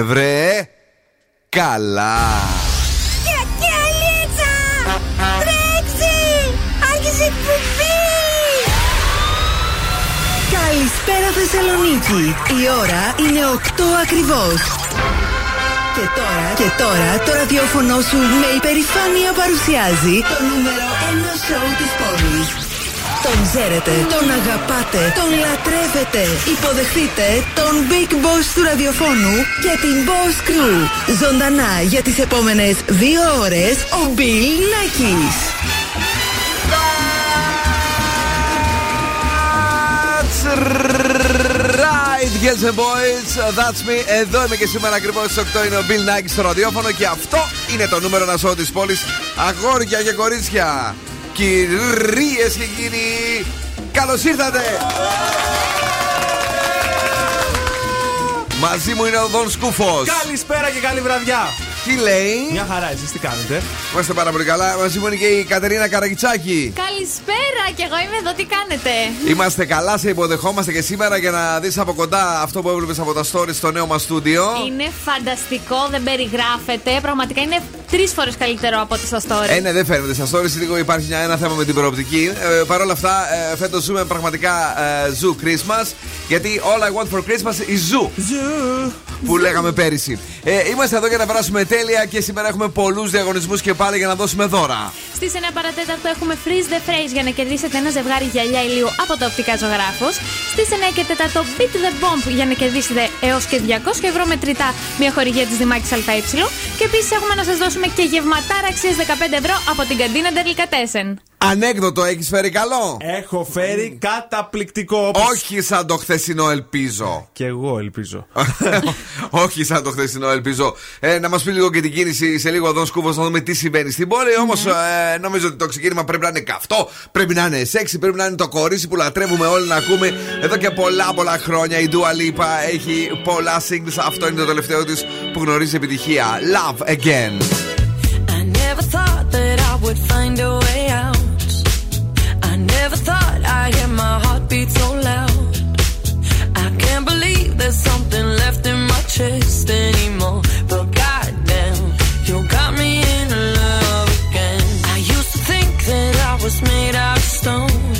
Τι έγινε βρε. Καλά. Καλησπέρα Θεσσαλονίκη. Η ώρα είναι 8 ακριβώς. Και τώρα, και τώρα το ραδιόφωνο σου με υπερηφάνεια παρουσιάζει το νούμερο 1 σοου της πόλης. Τον ξέρετε, τον αγαπάτε, τον λατρεύετε. Υποδεχτείτε τον Big Boss του ραδιοφώνου και την Boss Crew. Ζωντανά για τις επόμενες δύο ώρες ο Bill Nackis. right, girls and boys, that's me. Εδώ είμαι και σήμερα ακριβώς στις 8 είναι ο Bill Nike στο ραδιόφωνο και αυτό είναι το νούμερο ένα σώμα της πόλης. Αγόρια και κορίτσια, κυρίες και κύριοι, καλώς ήρθατε! Μαζί μου είναι ο Δον Σκούφος. Καλησπέρα και καλή βραδιά. Τι λέει; Μια χαρά, εσείς τι κάνετε; Είμαστε πάρα πολύ καλά. Μαζί μου είναι και η Κατερίνα Καραγιτσάκη. Καλησπέρα και εγώ είμαι εδώ. Τι κάνετε; Είμαστε καλά, σε υποδεχόμαστε και σήμερα για να δεις από κοντά αυτό που έβλεπες από τα stories στο νέο μας στούντιο. Είναι φανταστικό, δεν περιγράφεται. Πραγματικά είναι τρεις φορές καλύτερο από ό,τι στα stories. Ε, ναι, δεν φαίνεται. Στα stories λίγο υπάρχει ένα θέμα με την προοπτική. Ε, Παρ' όλα αυτά, ε, φέτος ζούμε πραγματικά ε, Zoo Christmas. Γιατί all I want for Christmas is Zoo. Zoo. Που λέγαμε πέρυσι. Ε, είμαστε εδώ για να περάσουμε τέλεια και σήμερα έχουμε πολλούς διαγωνισμούς και πάλι για να δώσουμε δώρα. Στι 9 παρατέταρτο έχουμε freeze the phrase για να κερδίσετε ένα ζευγάρι γυαλιά ηλίου από το οπτικά ζωγράφο. Στι 9 και 4 beat the bomb για να κερδίσετε έως και 200 ευρώ μετρητά μια χορηγία της Δημάκης ΑΕ. Και επίσης έχουμε να σας δώσουμε και γευματάρα αξίας 15 ευρώ από την καντίνα Ντερλικατέσεν. Ανέκδοτο έχεις φέρει καλό; Έχω φέρει καταπληκτικό. Όχι σαν το χθεσινό ελπίζω. Και εγώ ελπίζω. Όχι σαν το χθεσινό ελπίζω. Ε, να μας πει λίγο και την κίνηση σε λίγο εδώ σκούφο να δούμε τι συμβαίνει στην πόλη. Όμως ε, νομίζω ότι το ξεκίνημα πρέπει να είναι καυτό, πρέπει να είναι σεξι, πρέπει να είναι το κορίτσι που λατρεύουμε όλοι να ακούμε εδώ και πολλά πολλά χρόνια. Η Dua Lipa έχει πολλά singles. Αυτό είναι το τελευταίο της που γνωρίζει επιτυχία. Love again. Never thought that I would find a way out. I never thought I'd hear my heartbeat so loud. I can't believe there's something left in my chest anymore. But goddamn, you got me in love again. I used to think that I was made out of stone.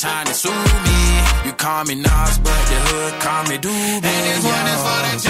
trying to sue me. You call me Nas, but the hood call me Doobie. And this one is for the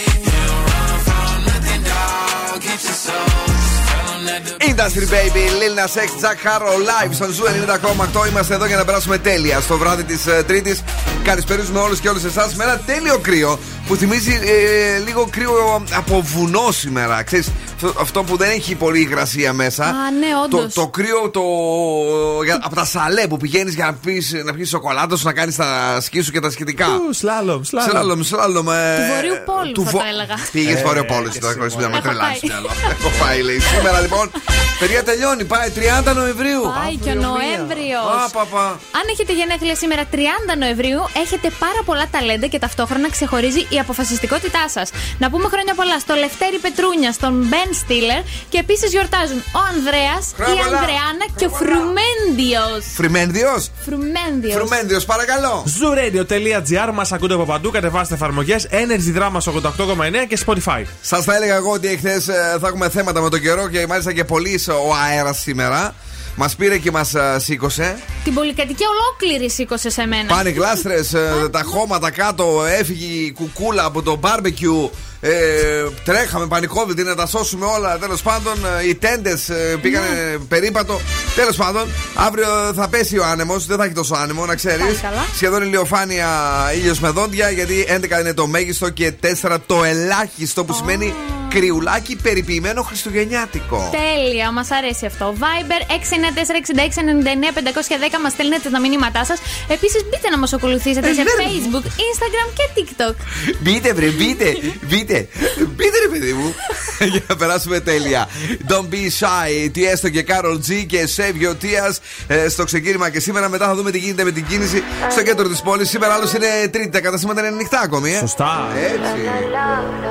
I'm the Industry Baby, Lil Nas X, Jack Harrow live στον Ζου 90,8. Είμαστε εδώ για να περάσουμε τέλεια στο βράδυ της Τρίτης. Καλησπέριζουμε όλους και όλες εσάς με ένα τέλειο κρύο που θυμίζει ε, λίγο κρύο από βουνό σήμερα. Ξέρεις, αυτό- αυτό που δεν έχει πολύ υγρασία μέσα. Α, ναι, όντως. Το, το κρύο το, για- από τα σαλέ που πηγαίνεις για να πεις, να πιεις σοκολάτα σου, να κάνεις τα σκι σου και τα σχετικά. Ου, Σλάλομ, σλάλομ. Σλάλομ, σλάλομ. ε, Του Βορείου Πόλου θα το έλεγα. Πήγες Ε, Βόρειο Πόλο, και τώρα εσύ χωρίς μόνο. να με Έχω τρελάσει πάει. μυαλό. Έχω πάει, λέει. Σήμερα λοιπόν, παιδιά τελειώνει, πάει 30 Νοεμβρίου. Πάει και ο Νοέμβριος. Α, παπα. Αν έχετε γενέθλια σήμερα 30 Νοεμβρίου, έχετε πάρα πολλά ταλέντα και ταυτόχρονα ξεχωρίζει η αποφασιστικότητά σας. Να πούμε χρόνια πολλά στο Λευτέρη Πετρούνια, στον Μπεν Στίλερ και επίσης γιορτάζουν ο Ανδρέας, Χρόνια η πολλά. Ανδρεάνα και ο Φρουμέντιος. Φρυμένδιο. Φρουμέντιος. Φρυμένδιο, παρακαλώ. Zooradio.gr μας ακούτε από παντού. Κατεβάστε εφαρμογές Energy Drama 88,9 και Spotify. Σας θα έλεγα εγώ ότι εχθές θα έχουμε θέματα με τον καιρό και μάλιστα και πολύ ο αέρας σήμερα. Μας πήρε και μας σήκωσε. Την πολυκατοικία ολόκληρη σήκωσε σε μένα. Πάνε γλάστρες, τα χώματα κάτω, έφυγε η κουκούλα από το barbecue. Ε, τρέχαμε πανικόβητη να τα σώσουμε όλα. Τέλος πάντων, ε, οι τέντες πήγανε Ναι. περίπατο. Τέλος πάντων, αύριο θα πέσει ο άνεμος. Δεν θα έχει τόσο άνεμο, να ξέρεις. Πάλι καλά. Σχεδόν ηλιοφάνεια ήλιος με δόντια, γιατί 11 είναι το μέγιστο και 4 το ελάχιστο που σημαίνει κρυουλάκι περιποιημένο χριστουγεννιάτικο. Τέλεια, μας αρέσει αυτό. Viber 694-6699-510 μας στέλνετε τα μηνύματά σας. Επίσης, μπείτε να μας ακολουθήσετε Ε, σε βέβαια. Facebook, Instagram και TikTok. Μπείτε, βρε, μπείτε, μπείτε. Μπείτε, ρε, παιδί μου. Για να περάσουμε τέλεια. Don't be shy. Τι έστω και Carol G και Save Your Tears ε, στο ξεκίνημα και σήμερα. Μετά θα δούμε τι γίνεται με την κίνηση στο κέντρο της πόλης. Σήμερα άλλο είναι Τρίτη. Τα καταστήματα είναι ανοιχτά ακόμη, ε. Σωστά. Έτσι.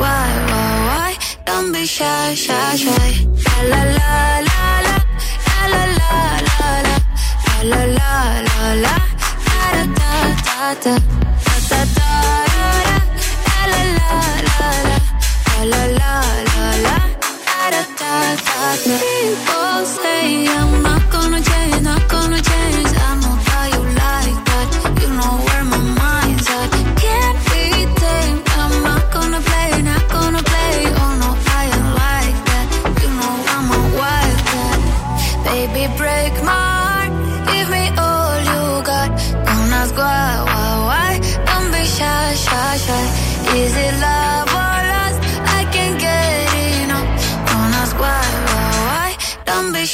why, why, why? Don't be shy, shy, shy. La la la la, la la la la, la la la la la, la, da da da da da, da da da da, la la la la, la la la la, da da da da. People say I'm not gonna change, not gonna change, I'm.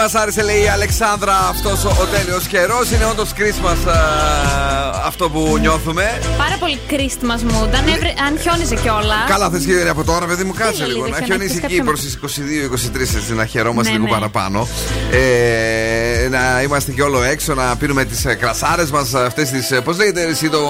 μας άρεσε, λέει η Αλεξάνδρα, αυτός ο, ο τέλειος καιρός. Είναι όντως Christmas α, αυτό που νιώθουμε. Πάρα πολύ Christmas mood. Αν, έβρε... αν χιόνιζε κιόλα. Καλά, θες και από τώρα, παιδί μου, κάτσε Φίλε, λίγο. λίγο, Να δεν χιονίσει εκεί χιονίζει προ τι 22-23 έτσι να χαιρόμαστε Ναι, λίγο ναι. παραπάνω. Ε, να είμαστε κι όλο έξω, να πίνουμε τις κρασάρες μας, αυτές τις. Πώς λέγεται εσύ το.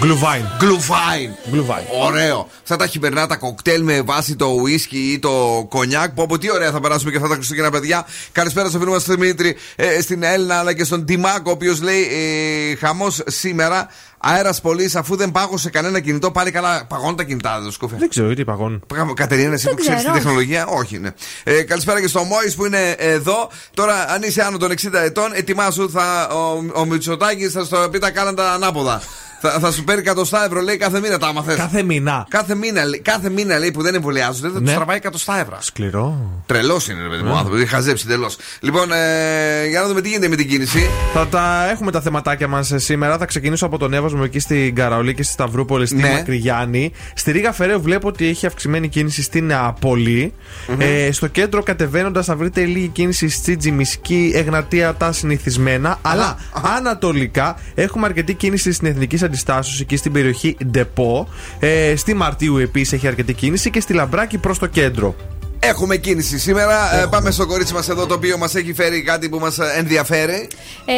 Γκλουβάιν. Γκλουβάιν. Γκλουβάιν. Ωραίο. Σαν τα χειμερινά τα κοκτέιλ με βάση το ουίσκι ή το κονιάκ. Που από τι ωραία θα περάσουμε και αυτά τα Χριστούγεννα, παιδιά. Καλησπέρα στο φίλο μας στον Δημήτρη, ε, στην Έλληνα αλλά και στον Τιμάκο, ο οποίος λέει ε, χαμός σήμερα. Αέρας πολύς, αφού δεν πάγωσε κανένα κινητό, πάλι καλά. Παγώνουν τα κινητά, δεν σκούφε. Δεν ξέρω γιατί παγώνουν. Κατερίνα, εσύ που Δεν ξέρεις την ξέρω. τεχνολογία, όχι, ναι. Ε, καλησπέρα και στο Μόη που είναι εδώ. Τώρα, αν είσαι άνω των 60 ετών, ετοιμάσου, θα, ο, ο Μητσοτάκης θα στο πει τα κάναντα ανάποδα. Θα, θα σου παίρνει 100 ευρώ, λέει κάθε μήνα τα άμα θες. Κάθε μήνα. Κάθε μήνα, λέει- κάθε μήνα λέει που δεν εμβολιάζονται, θα Ναι. του τραβάει 100 ευρώ. Σκληρό. Τρελός είναι, ρε παιδί μου, ο άνθρωπο. Έχει χαζέψει τελώ. Λοιπόν, ε, για να δούμε τι γίνεται με την κίνηση. Θα τα έχουμε τα θεματάκια μας σήμερα. Θα ξεκινήσω από τον Εύασμο εκεί στην Καραολί και στη Σταυρούπολη, στη Ναι. Μακρυγιάννη. Στη Ρίγα Φεραίου βλέπω ότι έχει αυξημένη κίνηση στην απολη Ε, στο κέντρο κατεβαίνοντας θα βρείτε λίγη κίνηση στη Τζιμισκή, Εγνατία, τα συνηθισμένα. Αλλά ανατολικά έχουμε αρκετή κίνηση στην Εθνική Αντιστάσεως εκεί στην περιοχή Ντεπό. Ε, στη Μαρτίου επίσης έχει αρκετή κίνηση και στη Λαμπράκη προς το κέντρο. Έχουμε κίνηση σήμερα. Ε, πάμε στο κορίτσι μας εδώ το οποίο μας έχει φέρει κάτι που μας ενδιαφέρει.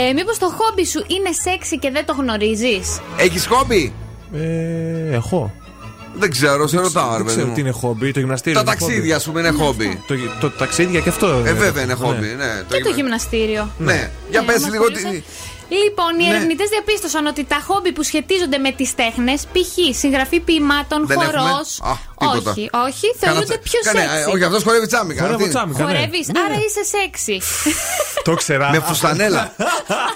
Ε, Μήπως το χόμπι σου είναι σεξι και δεν το γνωρίζεις; Έχεις χόμπι; Ε, έχω. Δεν ξέρω, σε ρωτάω, ρε Δεν παιδί ξέρω μου. τι είναι χόμπι, το γυμναστήριο. Τα είναι χόμπι. ταξίδια, α πούμε, είναι χόμπι. Το, το ταξίδια και αυτό. Ε, βέβαια είναι χόμπι, ναι. Και το γυμνα- γυμναστήριο. Ναι, για Ναι, πες μας λίγο ασχολούσε. τι. Λοιπόν, οι Ναι. ερευνητές διαπίστωσαν ότι τα χόμπι που σχετίζονται με τις τέχνες, π.χ. συγγραφή ποιημάτων, Δεν χορό. έχουμε. Α, τίποτα. Όχι, όχι, θεωρούνται Κάνα- πιο Κάνε- σεξι. ε, Όχι, αυτός χορεύει τσάμικα. Χορεύω αυτή είναι. τσάμικα, ναι. Χορεύεις, άρα είσαι σεξι. Το ξέρα. Με φουστανέλα.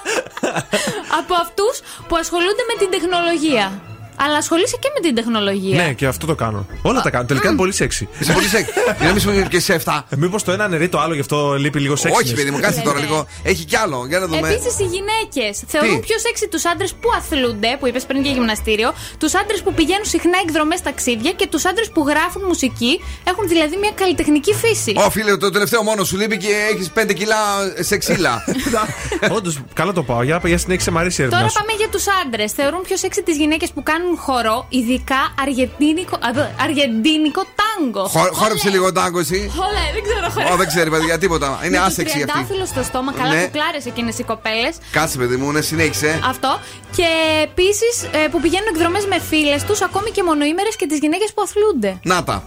Από αυτούς που ασχολούνται με την τεχνολογία. Αλλά ασχολείσαι και με την τεχνολογία. Ναι, και αυτό το κάνω. Όλα τα κάνω. Τελικά είναι πολύ σεξι. Είσαι πολύ σεξ. Για να μην σου πει και σε 7. Μήπως το ένα νερεί το άλλο, γι' αυτό λείπει λίγο σεξι. Όχι, παιδί μου, κάτσε Ναι, τώρα ναι. λίγο. Έχει κι άλλο. Για να δούμε. Επίσης, οι γυναίκες θεωρούν Τι; πιο σεξι τους άντρες που αθλούνται, που είπες πριν για γυμναστήριο, τους άντρες που πηγαίνουν συχνά εκδρομές ταξίδια και τους άντρες που γράφουν μουσική, έχουν δηλαδή μια καλλιτεχνική φύση. Ω, φίλε, το τελευταίο μόνο σου λείπει και έχεις 5 κιλά σε ξύλα. Όντως, καλά το πάω. Για, για συνέχισε, μ' αρέσει η έρευνα Τώρα σου. πάμε για τους άντρες. Θεωρούν πιο σεξι τις γυναίκες που κάνουν χορό, ειδικά αργεντίνικο, α, δε, αργεντίνικο τάγκο. Χο- Χόρεψε λίγο τάγκο εσύ. Χολέ, δεν ξέρω Ω, χορεύω. δεν ξέρει, παιδιά, τίποτα. Είναι Με το άσεξι αυτή. τριαντάφυλλο στο στόμα, καλά Ναι. κουκλάρες εκείνες οι κοπέλες. Κάτσε, παιδί μου, ναι, συνέχισε. Αυτό. Και επίσης που πηγαίνουν εκδρομές με φίλες τους, ακόμη και μονοήμερες και τις γυναίκες που αθλούνται. Να τα.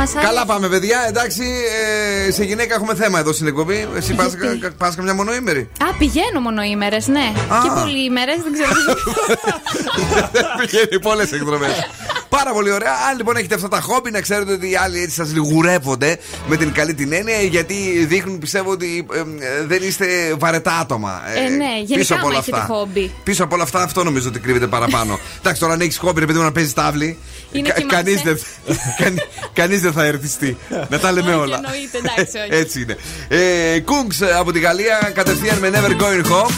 Μας άρεσε. Καλά πάμε, παιδιά. Εντάξει, ε, σε γυναίκα έχουμε θέμα εδώ στην εκπομπή. Εσύ πας, Γιατί; κα- πας καμιά μονοήμερη; Α, πηγαίνω μονοήμερες, ναι. Α. Και πολυήμερε, δεν ξέρω. Πηγαίνει πολλές εκδρομές. Πάρα πολύ ωραία. Αν λοιπόν έχετε αυτά τα χόμπι, να ξέρετε ότι οι άλλοι έτσι σας λιγουρεύονται με την καλή την έννοια, γιατί δείχνουν, πιστεύω, ότι ε, ε, δεν είστε βαρετά άτομα. Ε, ναι, γενικά πίσω από άμα όλα έχετε αυτά. χόμπι. Πίσω από όλα αυτά, αυτό νομίζω ότι κρύβεται παραπάνω. Εντάξει, τώρα αν έχεις χόμπι, ρε παιδί μου να παίζεις τάβλη. Είναι κα- κοιμάσαι. κανείς δεν, κανεί- κανείς δεν θα ερθιστεί. να τα λέμε Όχι, όλα. εννοείται, εντάξει, όχι. Έτσι είναι. Ε, Κούγκς από τη Γαλλία κατευθείαν με Never Going Home.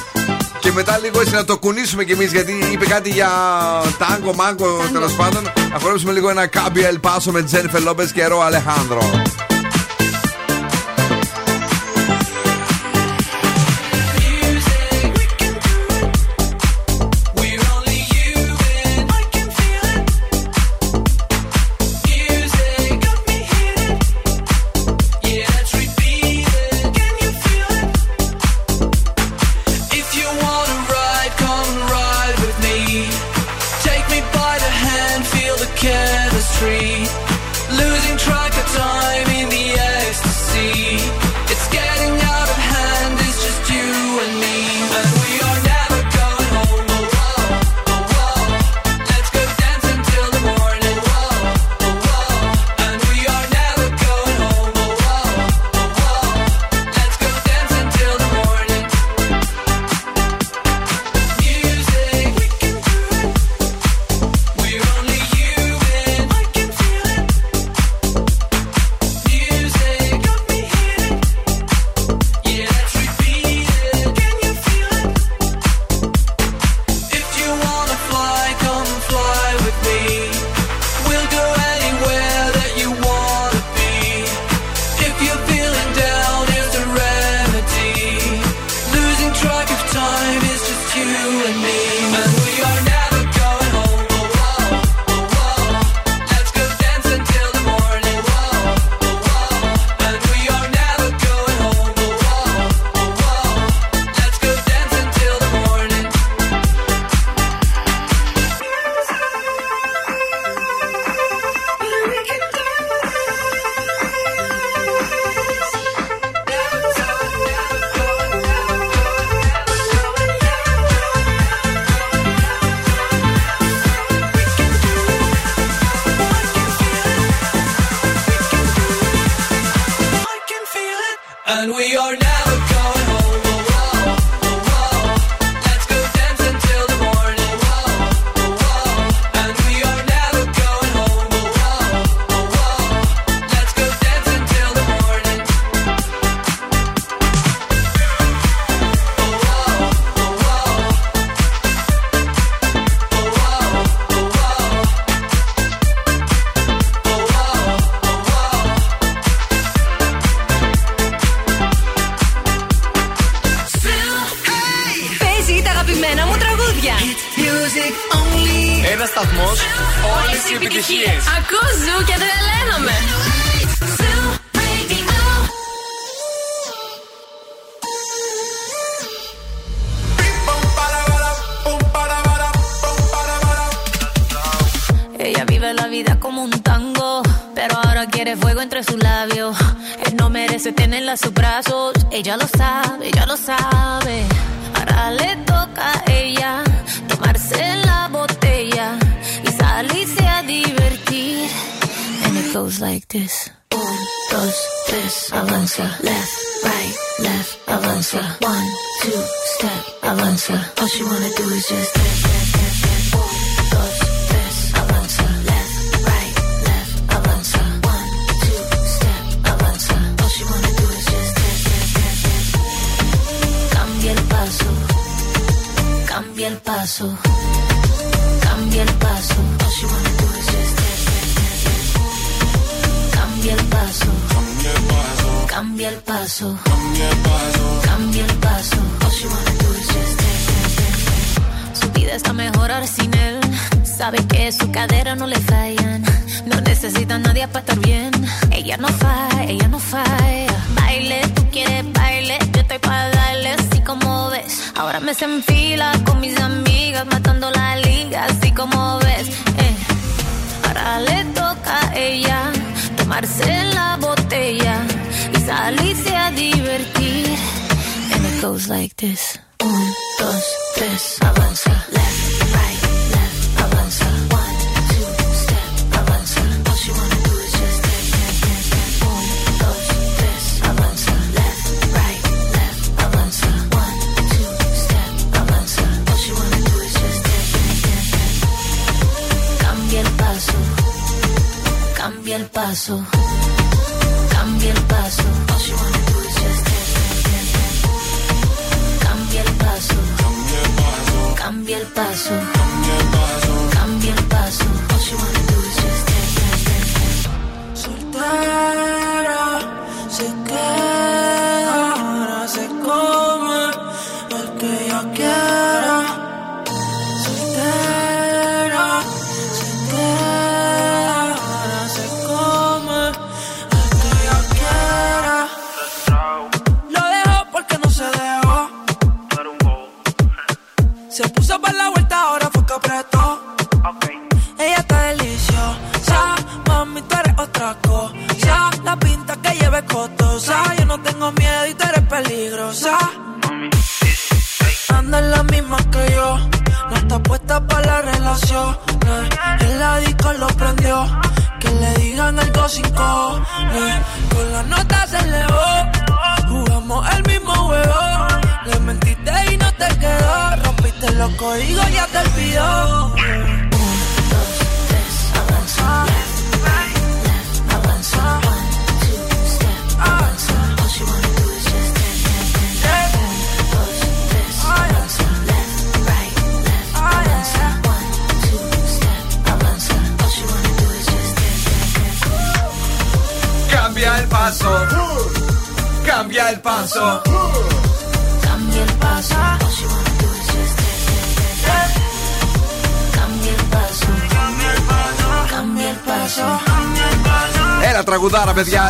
Και μετά λίγο έτσι να το κουνήσουμε κι εμείς γιατί είπε κάτι για τάγκο, μάγκο τέλος πάντων. Να χορέψουμε λίγο ένα κάμπι Ελπάσο με Τζένιφερ Λόπες και Ρο Αλεχάνδρο.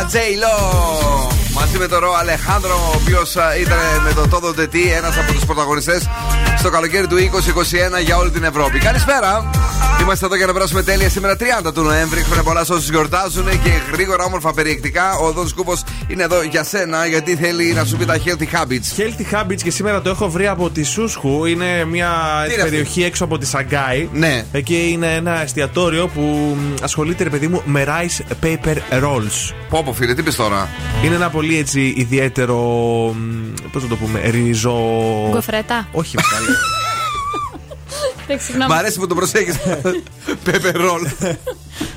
Τραγουδάρα, παιδιά, J Lo. Μαζί με τον Ρο Αλεχάνδρο, ο οποίος ήταν με το Todo de Ti, ένας από τους πρωταγωνιστές στο καλοκαίρι του 2021 για όλη την Ευρώπη. Καλησπέρα! Είμαστε εδώ για να περάσουμε τέλεια σήμερα 30 του Νοέμβρη. Χρόνια πολλά σε όσους γιορτάζουν και γρήγορα όμορφα περιεκτικά. Ο Δον Σκούπο είναι εδώ για σένα γιατί θέλει να σου πει τα healthy habits. Healthy Habits και σήμερα το έχω βρει από τη Σούσχου. Είναι μια Τι είναι περιοχή έξω από τη Σαγκάη. Ναι. Εκεί είναι ένα εστιατόριο που μ, ασχολείται, ρε παιδί μου, με rice paper rolls. Πω, πω, φίλε, τι πεις τώρα; Είναι ένα πολύ έτσι ιδιαίτερο. Πώς να το πούμε, ριζο. Γκοφρέτα. Όχι, μεγάλο. Εντάξει, συγγνώμη. Μ' αρέσει που το προσέχεις. Πέπερ ρολ.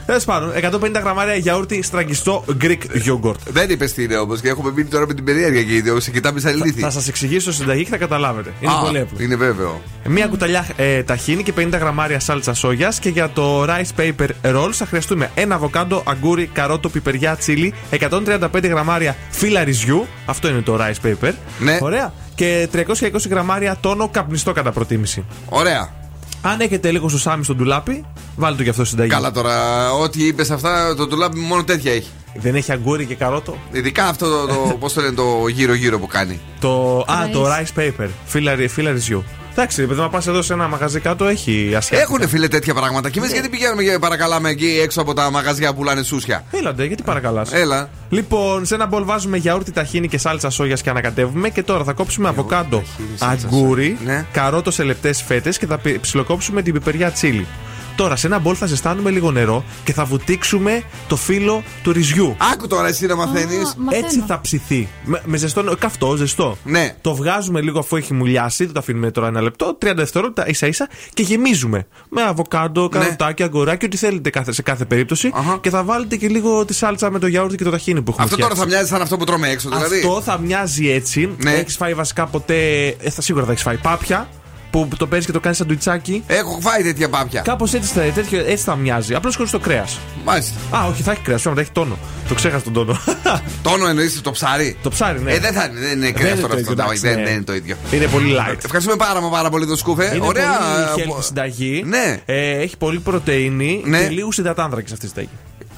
Τέλος πάντων, 150 γραμμάρια γιαούρτι στραγγιστό Greek yogurt. Δεν είπες τι είναι όμως και έχουμε μείνει τώρα με την περιέργεια και σε κοιτάμε σαν ηλίθι. Θα σας εξηγήσω στην συνταγή και θα καταλάβετε. Είναι Α, πολύ απλό. Είναι βέβαιο. Μία κουταλιά ε, ταχίνι και 50 γραμμάρια σάλτσας σόγιας. Και για το rice paper rolls θα χρειαστούμε ένα αβοκάντο, αγκούρι, καρότο, πιπεριά, τσίλι, 135 γραμμάρια φύλλα ρυζιού. Αυτό είναι το rice paper. Ναι. Ωραία. Και 320 γραμμάρια τόνο καπνιστό κατά προτίμηση. Ωραία. Αν έχετε λίγο σουσάμι στο ντουλάπι, βάλτε το και αυτό στην συνταγή. Καλά τώρα, ό,τι είπες αυτά, το τουλάπι μόνο τέτοια έχει. Δεν έχει αγκούρι και καρότο; Ειδικά αυτό το, το πώς το λένε, το γύρω-γύρω που κάνει. Το, α, Rice. το rice paper. Φύλλα, ρι- φύλλα ρυζιού. Εντάξει, παιδί, να πας εδώ σε ένα μαγαζί κάτω έχει ασιατικά. Έχουν φίλε τέτοια πράγματα. Και εμείς γιατί πηγαίνουμε και παρακαλάμε εκεί έξω από τα μαγαζιά που πουλάνε σούσια; Έλαντε, γιατί παρακαλάς; Έλα. Λοιπόν, σε ένα μπολ βάζουμε γιαούρτι ταχίνι και σάλτσα σόγιας και ανακατεύουμε. Και τώρα θα κόψουμε αβοκάντο, ταχίνι, σάλτσα αγκούρι, σόγια. Ναι. καρότο σε λεπτές φέτες και θα πι- ψιλοκόψουμε την πιπεριά τσίλι. Τώρα σε ένα μπολ θα ζεστάνουμε λίγο νερό και θα βουτήξουμε το φύλλο του ρυζιού. Άκου τώρα εσύ να μαθαίνεις. Α, μαθαίνω. Έτσι θα ψηθεί. Με, με ζεστό νερό, καυτό, ζεστό. Ναι. Το βγάζουμε λίγο αφού έχει μουλιάσει, δεν το αφήνουμε τώρα ένα λεπτό, 30 δευτερόλεπτα ίσα ίσα και γεμίζουμε. Με αβοκάντο, καροτάκι, αγκοράκι, ό,τι θέλετε κάθε, σε κάθε περίπτωση. Ναι. Αχα. Και θα βάλετε και λίγο τη σάλτσα με το γιαούρτι και το ταχίνι που έχουμε Αυτό τώρα φτιάξει. θα μοιάζει σαν αυτό που τρώμε έξω, δηλαδή. Αυτό θα μοιάζει έτσι. Ναι. Έχεις φάει βασικά ποτέ. Ε, θα, σίγουρα θα έχεις φάει πάπια. Που το παίρνει και το κάνεις σαντουιτσάκι. Έχω φάει τέτοια πάπια. Κάπως έτσι, θα- τέτοιο- έτσι θα μοιάζει. Απλώς χωρίς το κρέας. Μάλιστα. Α, όχι, θα έχει κρέας. Σώματα έχει τόνο. Το ξέχασα τον τόνο. Τόνο εννοείς το ψάρι; το ψάρι, ναι. Ε, δεν θα είναι, δεν είναι κρέας είναι τώρα το αυτό. ίδιο, όχι, εντάξει, Δεν ναι. δεν είναι το ίδιο. Είναι πολύ light. Ευχαριστούμε πάρα μα πάρα πολύ το σκούφε. Είναι Ωραία. πολύ ε, healthy συνταγή. Ναι. Ε, έχει πολύ πρωτενη Ναι. και λίγους υδατάνθρακες αυτή η συνταγή.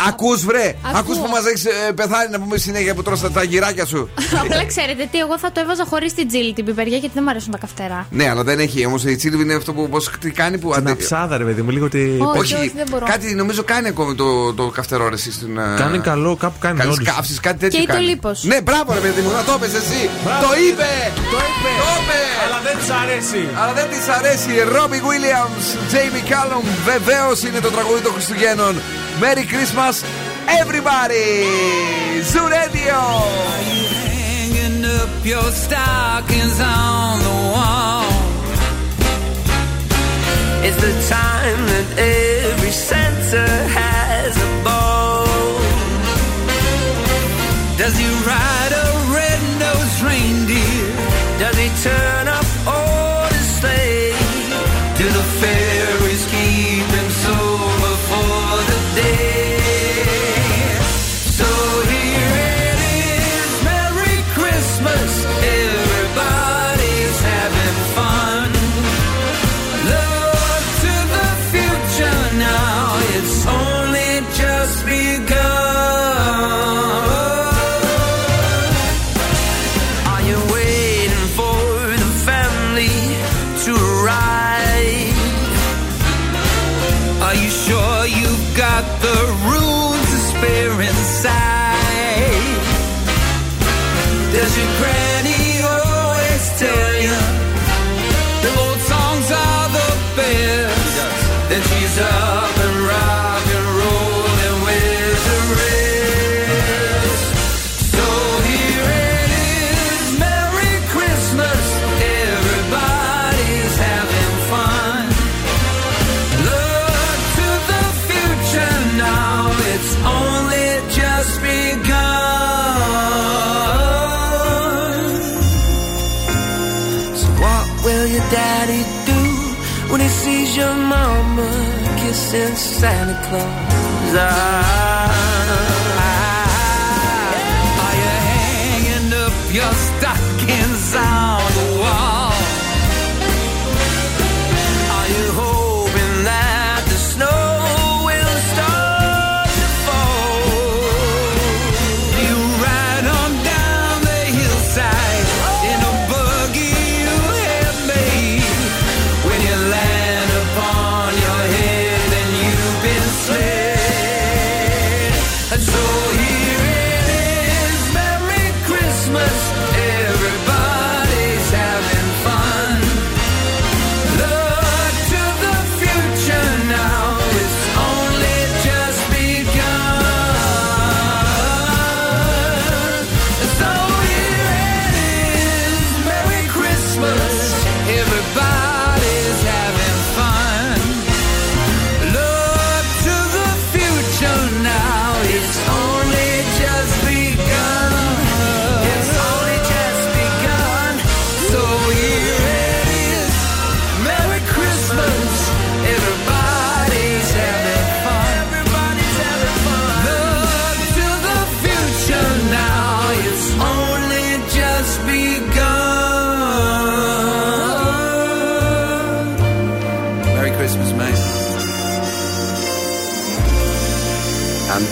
Ακούς βρε. Ακούω. Ακούς που μας έχεις πεθάνει να πούμε συνέχεια που τρως τα- τα γυράκια σου. Απλά ξέρετε τι, εγώ θα το έβαζα χωρίς την τζίλη την πιπεριά γιατί δεν μου αρέσουν τα καυτερά. Ναι, αλλά δεν έχει. Όμως η τσίλιβ είναι αυτό που πώς, τι κάνει που. Ένα αντε- ψάδα, ρε παιδί μου, λίγο ότι. Όχι, όχι, δεν μπορώ. κάτι νομίζω κάνει ακόμη το, το καυτερό ρε εσύ στην. ε, Κάνει καλό, κάπου κάνει Καλές όντως. καύσεις, κάτι τέτοιο Και το κάνει. λίπος. Ναι, μπράβο ρε παιδί μου, να το πες εσύ. Μπράβο. Το είπε. Το είπε! Το είπε. Αλλά δεν της αρέσει. Αλλά δεν της αρέσει. Ρόμπι Williams, Jamie Callum. Βεβαίως είναι το τραγούδι των Χριστουγέννων. Merry Christmas, everybody! Zoo Radio! hanging up your stockings on the wall. It's the time that every Santa has a ball. Does he ride a red-nosed reindeer? Does he turn since Santa Claus. I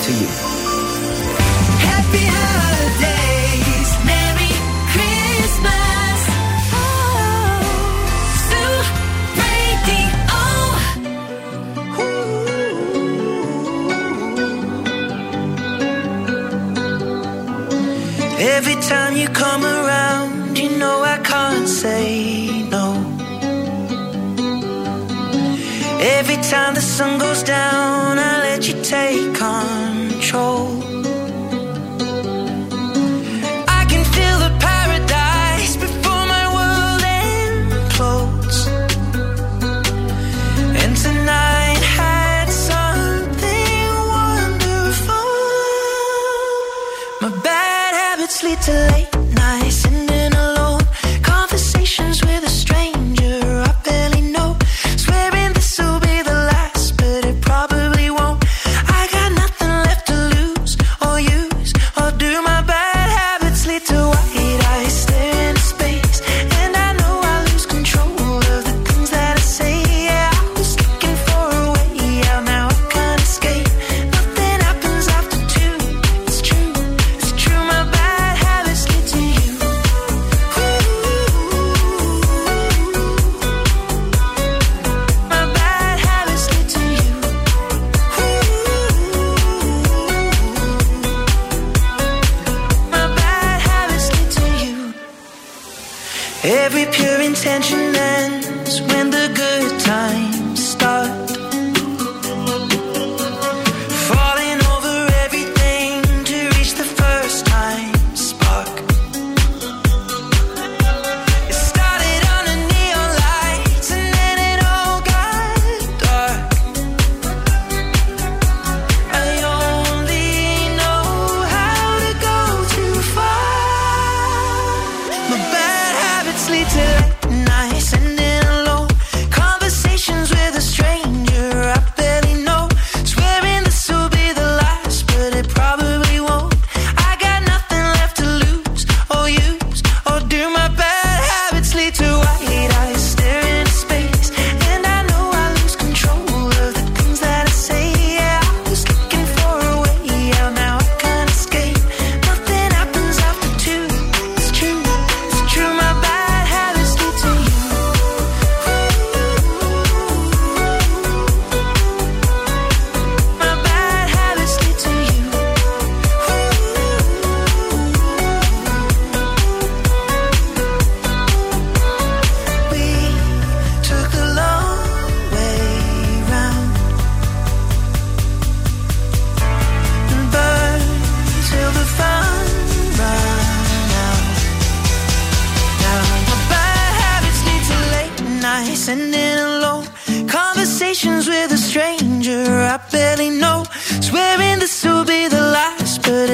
to you. Happy holidays, Merry Christmas. Oh, Ooh. Every time you come around, you know I can't say no. Every time the sun goes down, I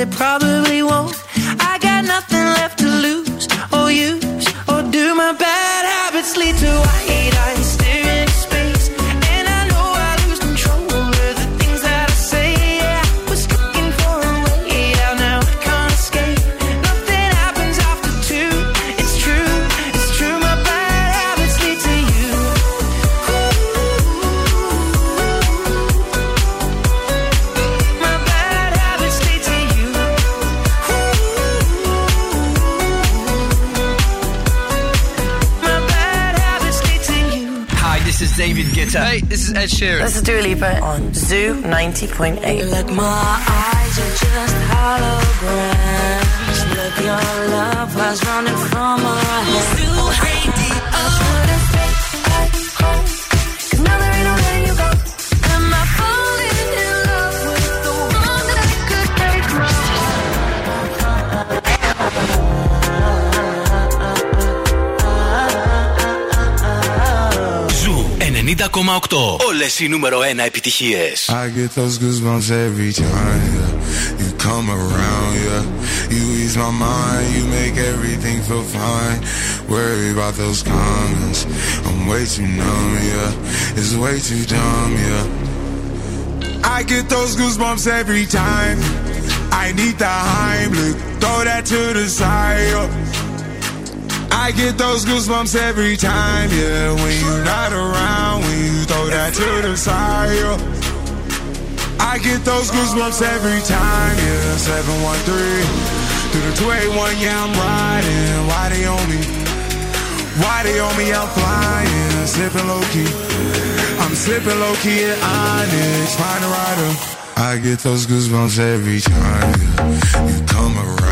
probably Ed Sheeran. This is Dua Lipa on Zoo 90.8. Like my eyes are just holograms. Look, your love was running from our hands. Όλες οι νούμερο 1 επιτυχίες. I get those goosebumps every time yeah. you come around, yeah. You ease my mind, you make everything feel fine. Worry about those comments, I'm way too numb, yeah. It's way too dumb, yeah. I get those goosebumps every time. I need the Heimlich, throw that to the side. Yeah. I get those goosebumps every time, yeah. When you're not around, when you throw that to the side, yeah. I get those goosebumps every time, yeah. 713 through the 281, yeah, I'm riding. Why they on me? Why they on me? I'm flying, sipping low key. I'm sipping low key at Onyx, find a rider. I get those goosebumps every time yeah. you come around.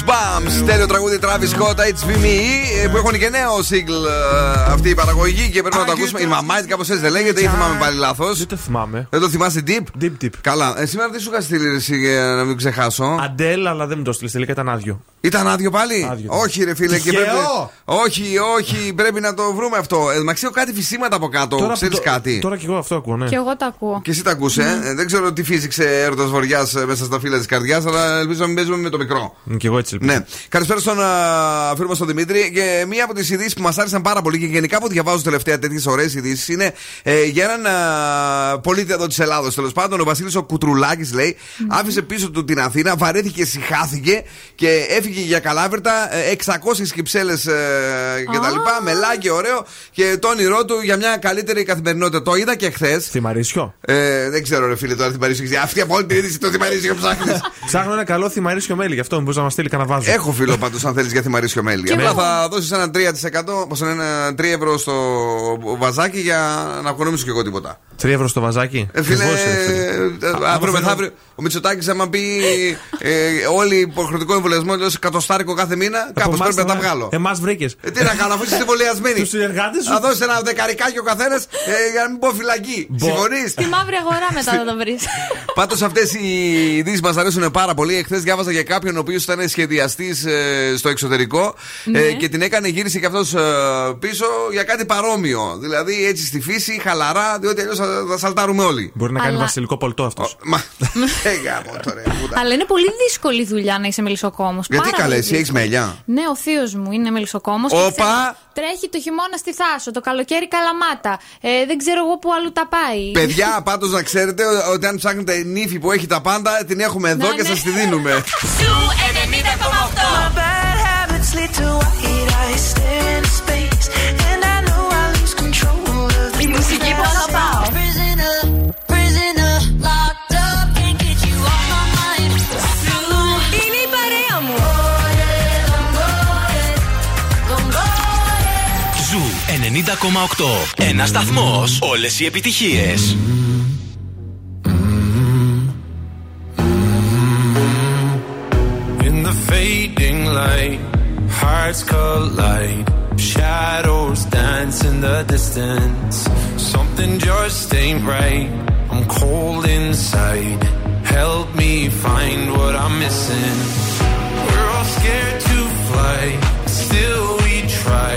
Goosebumps, τέλειο τραγούδι Travis Scott, HVME, ε, που έχουν και νέο single ε, αυτή η παραγωγή και πρέπει να το ακούσουμε. Η μαμά κάπως έτσι δεν λέγεται ή θυμάμαι πάλι λάθος. Δεν το θυμάμαι. Δεν το θυμάσαι deep; Deep deep. Καλά. Ε, σήμερα τι σου είχα στείλει ρε, εσύ, για να μην ξεχάσω; Αντέλ, αλλά δεν μου το στείλει. Τελικά ήταν άδειο. Ήταν άδειο πάλι; Άδειο. Όχι, ρε φίλε. Και Τυχαίο. πρέπει... Όχι, όχι, πρέπει να το βρούμε αυτό. Ε, Μαξίω κάτι φυσίματα από κάτω. που Ξέρεις το- κάτι; Τώρα και εγώ αυτό ακούω, ναι. Και εγώ το ακούω. Και εσύ τα ακούσε, ε; δεν ξέρω τι φύσηξε έρωτας βορειάς μέσα στα φύλλα της καρδιάς, αλλά ελπίζω να μην παίζουμε με το μικρό. Mm, Και εγώ έτσι ελπίζω. Ναι. Καλησπέρα στον α, φίλο μας τον Δημήτρη. Και μία από τις ειδήσεις που μας άρεσαν πάρα πολύ και γενικά που διαβάζω τελευταία τέτοιες ωραίες ειδήσεις είναι ε, για έναν α, πολίτη εδώ της Ελλάδος. Τέλος πάντων, ο Βασίλης ο Κουτρουλάκης λέει, άφησε πίσω του την Αθήνα, βαρέθηκε, συχάθηκε και έφυγε για καλάβερτα ε, 600 κυψέλες ε, και τα λοιπά. Μελάκι, ωραίο και το όνειρό του για μια καλύτερη καθημερινότητα. Το είδα και χθες. Θυμαρίσιο. Ε, δεν ξέρω, ρε φίλε, τώρα θυμαρίσιο. Αυτή από όλη την είδηση το θυμαρίσιο ψάχνεις. Ψάχνω ένα καλό θυμαρίσιο μέλι, γι' αυτό μπορείς να μας στείλει κανένα βάζο. Έχω φίλο πάντως αν θέλεις για θυμαρίσιο μέλι. Και Απλά εγώ. θα δώσεις ένα 3%, πώς είναι, ένα 3 ευρώ στο βαζάκι για να οικονομήσω κι εγώ τίποτα. 3 ευρώ στο βαζάκι; Ε, φίλε, Ακριβώς, ρε, φίλε. ε, Α, αύριο άμα μεθαύριο θέλω- ο Μητσοτάκης, άμα πει ε, όλοι υποχρεωτικό εμβολιασμό, λέω εκατοστάρικο κάθε μήνα, κάπως Από πρέπει να εμάς, τα βγάλω. Εμάς βρήκες. Ε, τι να κάνω, αφού είστε εμβολιασμένοι. Τους συνεργάτες σου. Θα δώσεις ένα δεκαρικάκι ο καθένας ε, για να μην πω φυλακή. Συμφωνείς; Στη μαύρη αγορά μετά θα το βρεις. Πάντως αυτές οι ειδήσεις μας αρέσουν πάρα πολύ. Εχθές διάβαζα για κάποιον ο οποίος ήταν σχεδιαστής στο εξωτερικό Ναι. ε, και την έκανε γύρισε και αυτός πίσω για κάτι παρόμοιο. Δηλαδή έτσι στη φύση, χαλαρά, διότι αλλιώς θα, θα σαλτάρουμε όλοι. Μπορεί να κάνει Αλλά- βασιλικό πολτό αυτός. Μα. Ε, γάμο τώρα, πούτα. Αλλά είναι πολύ δύσκολη δουλειά να είσαι μελισσοκόμος. Γιατί καλέ, εσύ έχεις μέλια. Ναι, ο θείος μου είναι μελισσοκόμος. Όπα! Τρέχει το χειμώνα στη Θάσο, το καλοκαίρι καλαμάτα. Ε, δεν ξέρω εγώ που αλλού τα πάει. Παιδιά, πάντως να ξέρετε ο- ότι αν ψάχνετε νύφη που έχει τα πάντα, την έχουμε εδώ Ναι, και ναι. σας τη δίνουμε. Ένα σταθμό. Όλε οι επιτυχίε. In the fading light, hearts collide. Shadows dance in the distance. Something just ain't right. I'm cold inside. Help me find what I'm missing. We're all scared to fly, still we try.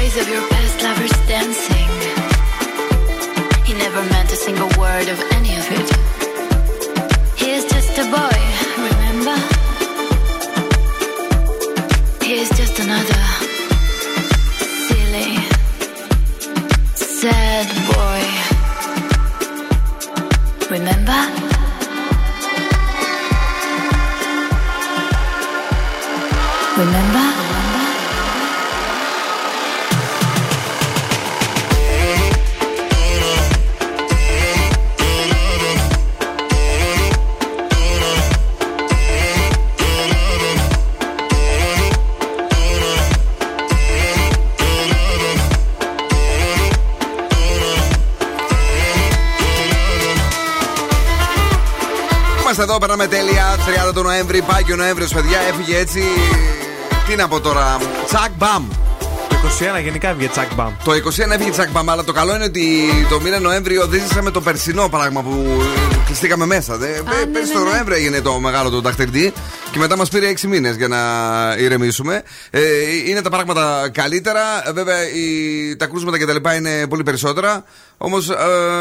Voice of your past lovers dancing. He never meant a single word of any of it. He is just a boy, remember? He is just another silly, sad boy. Remember? Remember? Εδώ, περνάμε τέλεια. 30 του Νοέμβρη, πάει και ο Νοέμβριο, παιδιά. Έφυγε έτσι. Τι να πω τώρα. Τσακ μπαμ. Το 21 γενικά έβγε τσακ μπαμ. Το 21 έφυγε τσακμπαμ, αλλά το καλό είναι ότι το μήνα Νοέμβριο δεν ζήσαμε το περσινό πράγμα που κλειστήκαμε μέσα. Δε, ναι, πέρσι ναι, το ναι. Νοέμβριο έγινε το μεγάλο το ταχτηρτή και μετά μας πήρε 6 μήνες για να ηρεμήσουμε. Ε, είναι τα πράγματα καλύτερα. Ε, Βέβαια η, τα κρούσματα και τα λοιπά είναι πολύ περισσότερα. Όμως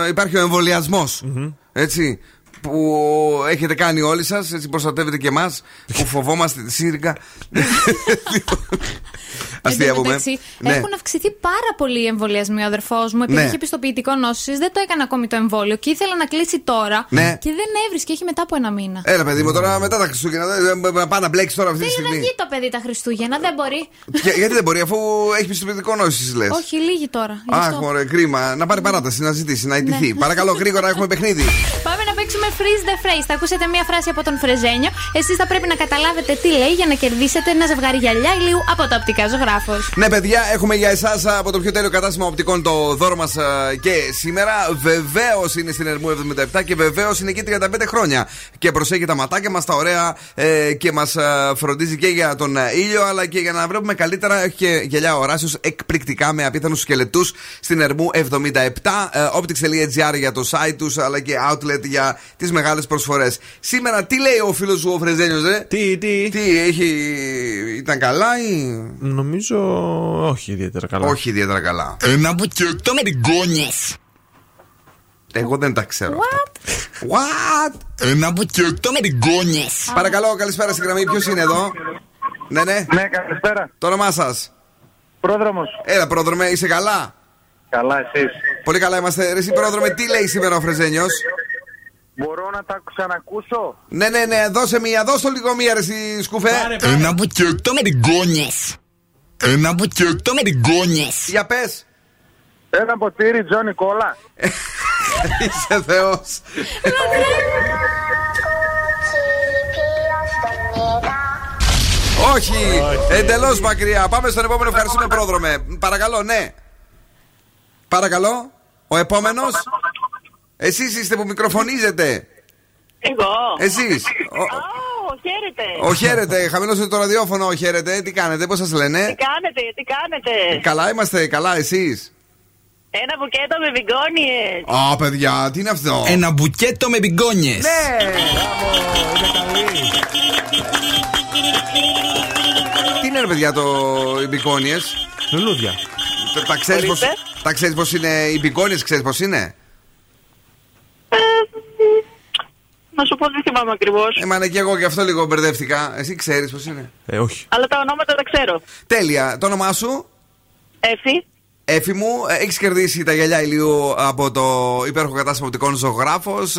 υπάρχει ο εμβολιασμός. Έτσι. Που έχετε κάνει όλοι σας, έτσι προστατεύετε και εμάς που φοβόμαστε τη σύριγγα. Αστεία Εν τω πούμε. μεταξύ, Ναι. Έχουν αυξηθεί πάρα πολύ οι εμβολιασμοί. Ο αδερφός μου, επειδή Ναι. είχε πιστοποιητικό νόση, δεν το έκανε ακόμη το εμβόλιο και ήθελε να κλείσει τώρα. Ναι. Και δεν έβρισκε, έχει μετά από ένα μήνα. Έλα, παιδί μου, τώρα μετά τα Χριστούγεννα. δεν- δεν- Πάει να μπλέξει τώρα αυτή τη Θέλει να στιγμή. βγει το παιδί τα Χριστούγεννα, δεν μπορεί. Για- γιατί δεν μπορεί, αφού έχει πιστοποιητικό νόηση, λες. Όχι, λίγη τώρα. γι' Αχ, αυτό. μωρέ, κρίμα. Να πάρει παράταση, να ζητήσει, να ιτηθεί. Ναι. Παρακαλώ, γρήγορα έχουμε παιχνίδι. Πάμε να παίξουμε freeze the phrase. Θα ακούσετε μία φράση από τον Φρεζένιο. Εσείς θα πρέπει να καταλάβετε τι λέει για να κερδίσετε ένα ζευγάρι γυαλιά ηλίου από το οπτικά ζωγράφος. Ναι, παιδιά, έχουμε για εσάς από το πιο τέλειο κατάστημα οπτικών το δώρο μας και σήμερα. Βεβαίως είναι στην Ερμού 77 και βεβαίως είναι εκεί 35 χρόνια. Και προσέχει τα ματάκια μας, τα ωραία ε, και μας φροντίζει και για τον ε, ήλιο, αλλά και για να βλέπουμε καλύτερα. Έχει και γυαλιά οράσεω εκπληκτικά με απίθανους σκελετούς στην Ερμού 77. ε, Optics.gr για το site τους, αλλά και outlet για τις μεγάλες προσφορές. Σήμερα τι λέει ο φίλος σου ο Φρεζένιο, ρε. Τι, τι; Τι, έχει. ήταν καλά ή; Νομίζω όχι ιδιαίτερα καλά. Όχι ιδιαίτερα καλά. Ένα μπουκετό με ριγκόνιες. Εγώ δεν τα ξέρω. What? What? Ένα μπουκετό με ριγκόνιες. Παρακαλώ, καλησπέρα στην γραμμή. Ποιος είναι εδώ; Ναι, ναι. Ναι, καλησπέρα. Το όνομά σας; Πρόδρομος. Έλα, πρόδρομε, είσαι καλά; Καλά, εσείς. Πολύ καλά είμαστε. Ρε, Εσύ, πρόδρομε, τι λέει σήμερα ο Φρεζένιος; Μπορώ να τα ξανακούσω; Ναι, ναι, ναι, δώσε μία, δώσε το λίγο μία, ρε, εσύ, σκουφέ. Ένα μπουκετό με ριγκόνιες. Ένα μπουκετό με ριγκόνιες. Για πες. Ένα ποτήρι Τζόνι Κόλλα. Είσαι Θεός. Όχι, εντελώς μακριά. Πάμε στον επόμενο. Ευχαριστούμε, πρόδρομε. Παρακαλώ, ναι. Παρακαλώ, ο επόμενος. Εσείς είστε που μικροφωνίζετε. Εγώ. Εσείς. Ο- Ω, χαίρετε. Ο χαίρετε, χαμηλώστε το ραδιόφωνο, ο χαίρετε. Τι κάνετε, πώς σας Τι λένε. κάνετε, τι κάνετε; Καλά είμαστε, καλά εσείς; Ένα μπουκέτο με βιγκόνιες. Α, παιδιά, τι είναι αυτό; Ένα μπουκέτο με ριγκόνιες. Ναι! Τι είναι, ρε παιδιά, το οι μπικόνιες; Λουλούδια. Τα, τα ξέρεις πώ. Ορίστε. Τα ξέρεις πώ είναι οι μπικόνιες, ξέρεις πώ είναι; Να σου πω δεν θυμάμαι ακριβώς. Ε, μα ναι, και εγώ γι' αυτό λίγο μπερδεύτηκα. Εσύ ξέρεις πώς είναι. Ε, όχι. Αλλά τα ονόματα τα ξέρω. Τέλεια. Το όνομά σου, Έφη. Έφη μου, έχεις κερδίσει τα γυαλιά ηλίου από το υπέροχο κατάστημα οπτικών ζωγράφος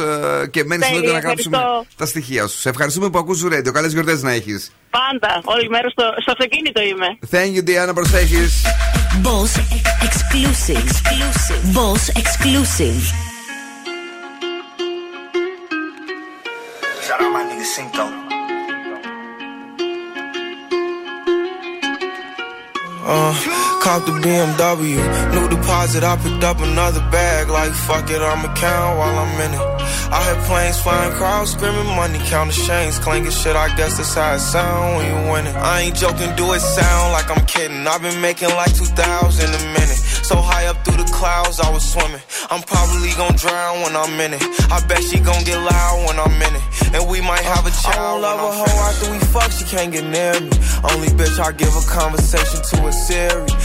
και μένεις Τέλεια, εδώ να γράψουμε ευχαριστώ. τα στοιχεία σου. Σε ευχαριστούμε που ακούς Radio. Καλές γιορτές να έχεις. Πάντα. Όλη μέρα στο, στο αυτοκίνητο είμαι. Thank you, Diana, προσέχεις. Boss exclusive. exclusive. Boss exclusive. Shout out my nigga Cinco. Uh, caught the BMW. New deposit, I picked up another bag. Like, fuck it, I'ma count while I'm in it. I heard planes flying, crowds screaming, money counting chains, clanking shit. I guess that's how it sound when you win it. I ain't joking, do it sound like I'm kidding. I've been making like 2,000 a minute. So high up through the clouds, I was swimming. I'm probably gonna drown when I'm in it. I bet she gonna get loud when I'm in it. And we might have a child. I won't love a hoe after we fuck, she can't get near me. Only bitch I give a conversation to a Siri.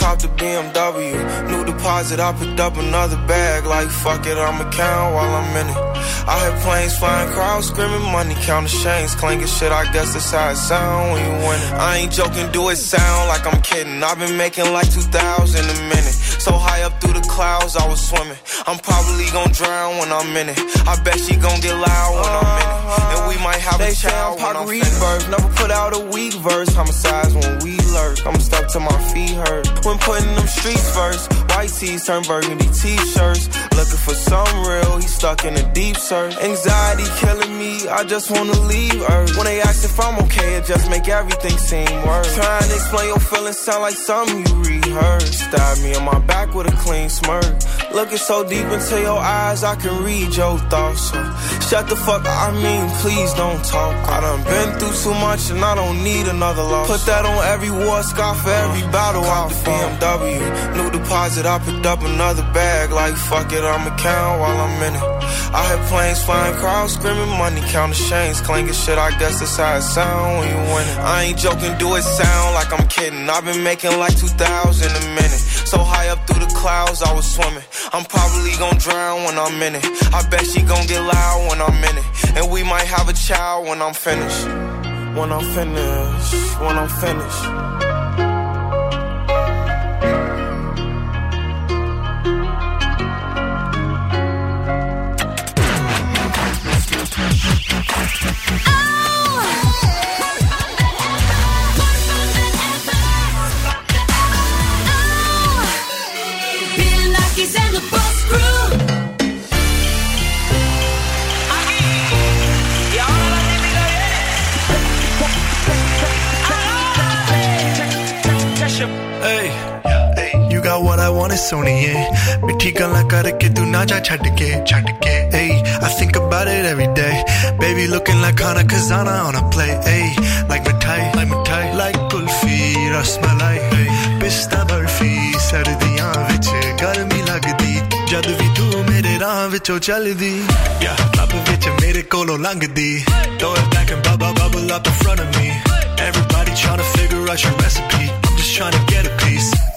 Cop the BMW, new deposit, I picked up another bag. Like, fuck it, I'ma count while I'm in it. I hear planes flying, crowds screaming, money counting chains, clanking shit. I guess that's how it sound when you winning. I ain't joking, do it sound like I'm kidding. I've been making like 2,000 a minute. So high up through the clouds, I was swimming. I'm probably gonna drown when I'm in it. I bet she gonna get loud when I'm in it. And we might have They a child I'm when I'm. Reverse, never put out a weak verse. Homicides when we lurk. I'm stuck to my feet hurt. When putting them streets first, white tees turn burgundy t-shirts. Looking for some real, he stuck in a deep search. Anxiety killing me, I just wanna leave Earth. When they ask if I'm okay, it just make everything seem worse. Trying to explain your feelings sound like something you rehearsed. Stab me in my back with a clean smirk. Looking so deep into your eyes, I can read your thoughts. So shut the fuck up, I mean, please don't talk. I done been through too much and I don't need another loss. Put that on every war scar for every battle. Cop the BMW, new deposit, I picked up another bag. Like fuck it, I'ma count while I'm in it. I hear planes flying, crowds screaming, money counting chains, clanking shit. I guess that's how it sound when you win it. I ain't joking, do it sound like I'm kidding. I've been making like 2,000 a minute. So high up through the clouds, I was swimming. I'm probably gonna drown when I'm in it. I bet she gonna get loud when I'm in it. And we might have a child when I'm finished. When I'm finished, when I'm finished. सोनिए मिठी गला के तू ना छटके छटके. I think about it every day baby looking like Hana Kazana on a play hey like mithai like mithai like kulfi rasmalai hey pista barfi ਸਰਦੀਆਂ ਵਿੱਚ ਗਰਮੀ ਲੱਗਦੀ ਜਦ ਵੀ ਤੂੰ ਮੇਰੇ ਰਾਹ ਵਿੱਚੋਂ ਚੱਲਦੀ yeah ਲੱਭ ਵਿੱਚ ਮੇਰੇ ਕੋਲੋਂ ਲੰਘਦੀ throw it back and bubble bubble up in front of me everybody trying to figure out your recipe I'm just trying to get a piece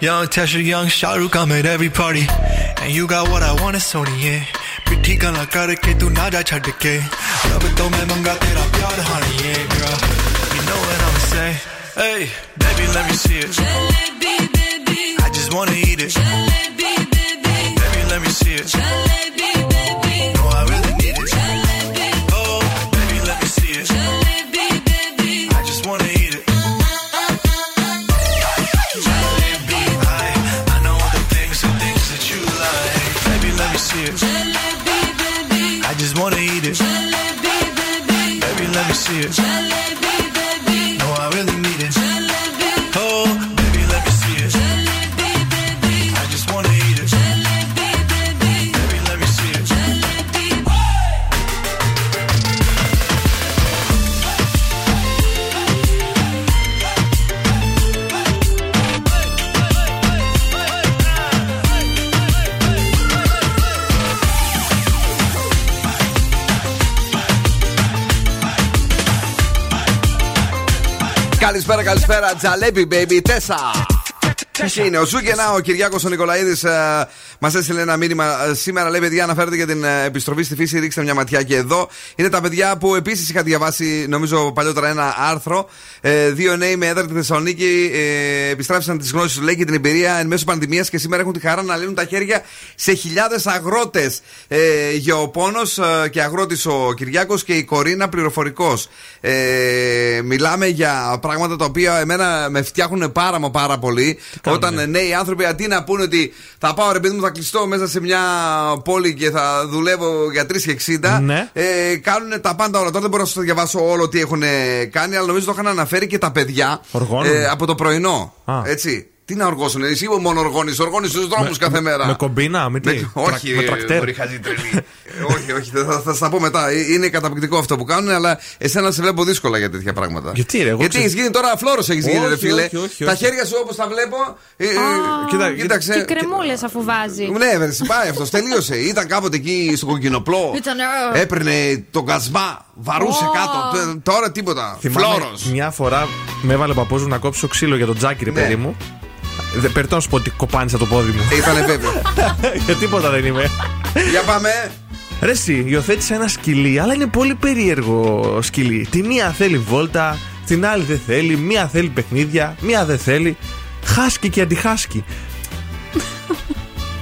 Young Tesha, young Shahrukh, I'm at every party. And you got what I want, it's Sony, yeah. पिट्ठी गला करके तू ना जा छड़ के रब तो मैं मंगा तेरा प्यार हानी yeah, girl you know what I'm saying hey baby let me see it I just wanna eat it baby let me see it no Καλησπέρα, καλησπέρα. Τζαλέπι, baby. Τέσσα. Και είναι ο Ζούγκενα, ο Κυριάκος ο Νικολαίδης μας έστειλε ένα μήνυμα ε, σήμερα. Λέει: Παιδιά, αναφέρεται για την ε, επιστροφή στη φύση. Ρίξτε μια ματιά και εδώ. Είναι τα παιδιά που επίσης είχα διαβάσει, νομίζω παλιότερα, ένα άρθρο. Ε, δύο νέοι με έδρα τη Θεσσαλονίκη ε, επιστράφησαν τις γνώσεις του, λέει και την εμπειρία εν μέσω πανδημίας και σήμερα έχουν τη χαρά να λύνουν τα χέρια σε χιλιάδες αγρότες. Ε, Γεωπόνος ε, και αγρότης ο Κυριάκος και η Κορίνα πληροφορικός. Ε, μιλάμε για πράγματα τα οποία εμένα με φτιάχνουν πάρα μα πάρα πολύ. Όταν νέοι άνθρωποι αντί να πούνε ότι θα πάω ρε παιδί μου, θα κλειστώ μέσα σε μια πόλη και θα δουλεύω για 3,60. Ναι. Ε, κάνουν τα πάντα όλα. Τώρα δεν μπορώ να σας το διαβάσω όλο τι έχουν κάνει, αλλά νομίζω το είχαν αναφέρει και τα παιδιά Οργώνουν. ε, από το πρωινό. Α. Έτσι. Τι να οργώσουν, εσύ μόνο οργώνει, οργώνεις στους δρόμους κάθε μέρα. Με κομπίνα, με τι. Με- όχι, με τρακτέρ. μωρή χαζή τρελή. όχι, όχι, θα, θα, θα στα πω μετά. Ε, Είναι καταπληκτικό αυτό που κάνουν, αλλά εσένα σε βλέπω δύσκολα για τέτοια πράγματα. Γιατί, ρε, εγώ Γιατί ξέρω- έχεις γίνει τώρα φλόρο, έχεις γίνει, Όχι, ρε φίλε. όχι, όχι, Τα όχι. χέρια σου όπως τα βλέπω. ε, ε, κοίτα, κοίταξε. Και κρεμούλες αφού βάζει. Ναι, βέβαια, πάει αυτός. Τελείωσε. Ήταν κάποτε εκεί στο κοκκινοπλό. Ήταν, ε, Έπαιρνε τον κασμά, βαρούσε Ω. κάτω. Τε- Τώρα τίποτα. Θυμάμαι Φλόρο. Μια φορά με έβαλε ο παππούς μου να κόψω ξύλο για τον τζάκι, ρε Ναι. παιδί μου. Δεν περτώ να σου πω ότι κοπάνισα το πόδι μου. Ήτανε βέβαιο. Για τίποτα δεν είμαι. Για πάμε. Ρε εσύ, υιοθέτησα ένα σκυλί, αλλά είναι πολύ περίεργο σκυλί. Τη μία θέλει βόλτα, την άλλη δεν θέλει, μία θέλει παιχνίδια, μία δεν θέλει. Χάσκι και αντιχάσκι.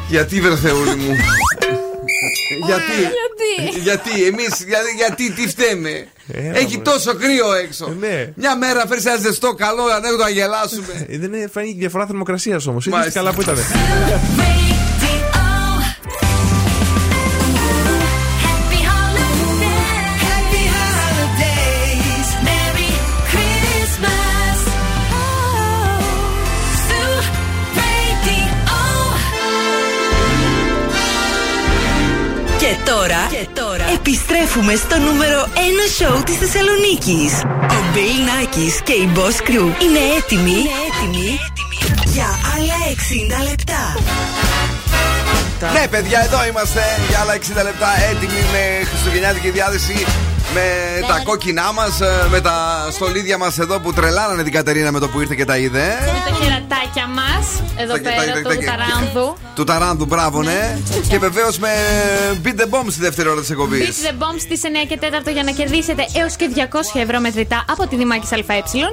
Γιατί βρε Θεούλη μου. γιατί; Γιατί; Γιατί, εμείς, γιατί, γιατί, τι φταίμε; Έχει τόσο κρύο έξω. ναι. Μια μέρα φέρει ένα ζεστό καλό ανέκδοτο να γελάσουμε. Ε, Δεν είναι- φάνηκε διαφορά θερμοκρασίας όμως. Είδες Μάλιστα. καλά που ήταν. Τώρα, και τώρα επιστρέφουμε στο νούμερο 1 σοου της Θεσσαλονίκης. Ο Μπιλ Νάκης και η Boss Crew είναι έτοιμοι, είναι έτοιμοι για άλλα 60 λεπτά. Ναι, παιδιά, εδώ είμαστε για άλλα 60 λεπτά έτοιμοι με χριστουγεννιάτικη διάθεση. Με τα κόκκινά μας, με τα στολίδια μας εδώ που τρελάνανε την Κατερίνα με το που ήρθε και τα είδε. Με τα χερατάκια μας, εδώ Τα- τα- τα- πέρα, τα- του τα- Ταράνδου. Του Ταράνδου, μπράβο, ναι. Και βεβαίως με Beat the Bomb στη δεύτερη ώρα της εκπομπής. Beat the Bomb στις 9 και 4 για να κερδίσετε έως και 200 ευρώ μετρητά από τη Δημάκης ΑΕ.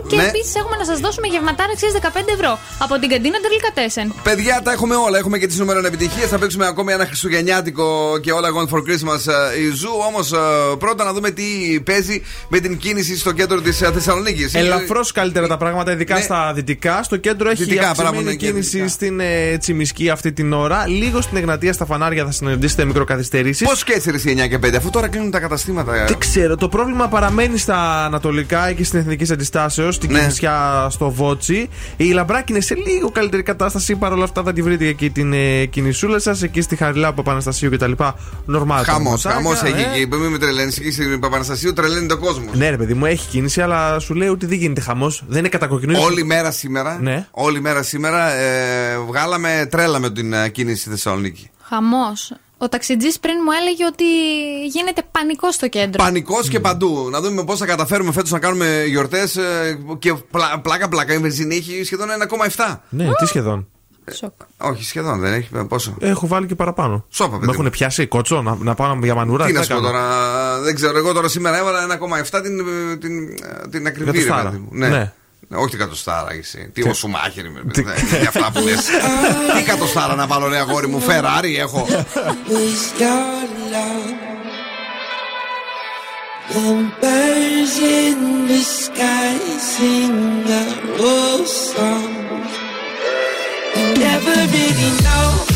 Και Ναι. επίσης έχουμε να σας δώσουμε γευματάρα αξία 15 ευρώ από την καντίνα Ντελικατέσεν. Παιδιά, τα έχουμε όλα. Έχουμε και τις νούμερο επιτυχίες. Θα παίξουμε ακόμη ένα χριστουγεννιάτικο και All I Want for Christmas ε, is You. Όμως πρώτα να δούμε τι παίζει με την κίνηση στο κέντρο της Θεσσαλονίκης. Ελαφρώς καλύτερα τα πράγματα, ειδικά Ναι. στα δυτικά. Στο κέντρο έχει Δυτικά, αυξημένη μπράβο, ναι, και κίνηση δυτικά. στην ε, Τσιμισκή αυτή την ώρα. Λίγο στην Εγνατία στα φανάρια θα συναντήσετε μικροκαθυστερήσεις. Πώς και έτσι ρε, εσύ, 9 και 5, αφού τώρα κλείνουν τα καταστήματα. ε. Δεν ξέρω. Το πρόβλημα παραμένει στα ανατολικά και στην Εθνική Αντιστάσεως, στην Ναι. Κινησιά στο Βότση. Η Λαμπράκη είναι σε λίγο καλύτερη κατάσταση. Παρ' όλα αυτά θα τη βρείτε εκεί την ε, κινησούλα σας, εκεί στη Χαριλά Παπαναστασίου κτλ. Νορμάλ. Χαμός, πραγματάκια, χαμός έχει ε. εκεί. Μην με τρελαίνεις. Εκεί στην Παπαναστασίου τρελαίνει τον κόσμος. Ναι, ρε παιδί μου, έχει κίνηση, αλλά σου λέει ότι δεν γίνεται χαμός. Δεν είναι κατακοκκινή. Όλη μέρα σήμερα, Ναι. όλη μέρα σήμερα ε, βγάλαμε τρέλα με την ε, κίνηση στη Θεσσαλονίκη. Χαμός. Ο ταξιτζής πριν μου έλεγε ότι γίνεται πανικός στο κέντρο. Πανικός και παντού. Να δούμε πώς θα καταφέρουμε φέτος να κάνουμε γιορτές και πλα- πλάκα-πλάκα. Η βενζίνη έχει σχεδόν 1,7. Ναι, τι σχεδόν. Σοκ. Όχι, σχεδόν δεν έχει. Πόσο; Έχω βάλει και παραπάνω. Σόπα, παιδί Με μου. έχουν πιάσει κότσο να, να πάω για μανούρα. Τι τι να θα σου πω κάνω; τώρα, δεν ξέρω. Εγώ τώρα σήμερα έβαλα 1,7 την, την, την ακριβή. ρε Εκατοστάρα. παιδί μου. Ναι. Ναι. Όχι την κατοστάρα, εσύ. Τι Τι- ο Σουμάχερ είμαι. ρε, Για αυτά που λες. Τι κατοστάρα να βάλω, ρε αγόρι μου. Φεράρι έχω. With your love, the birds in the sky sing a old song. Never really know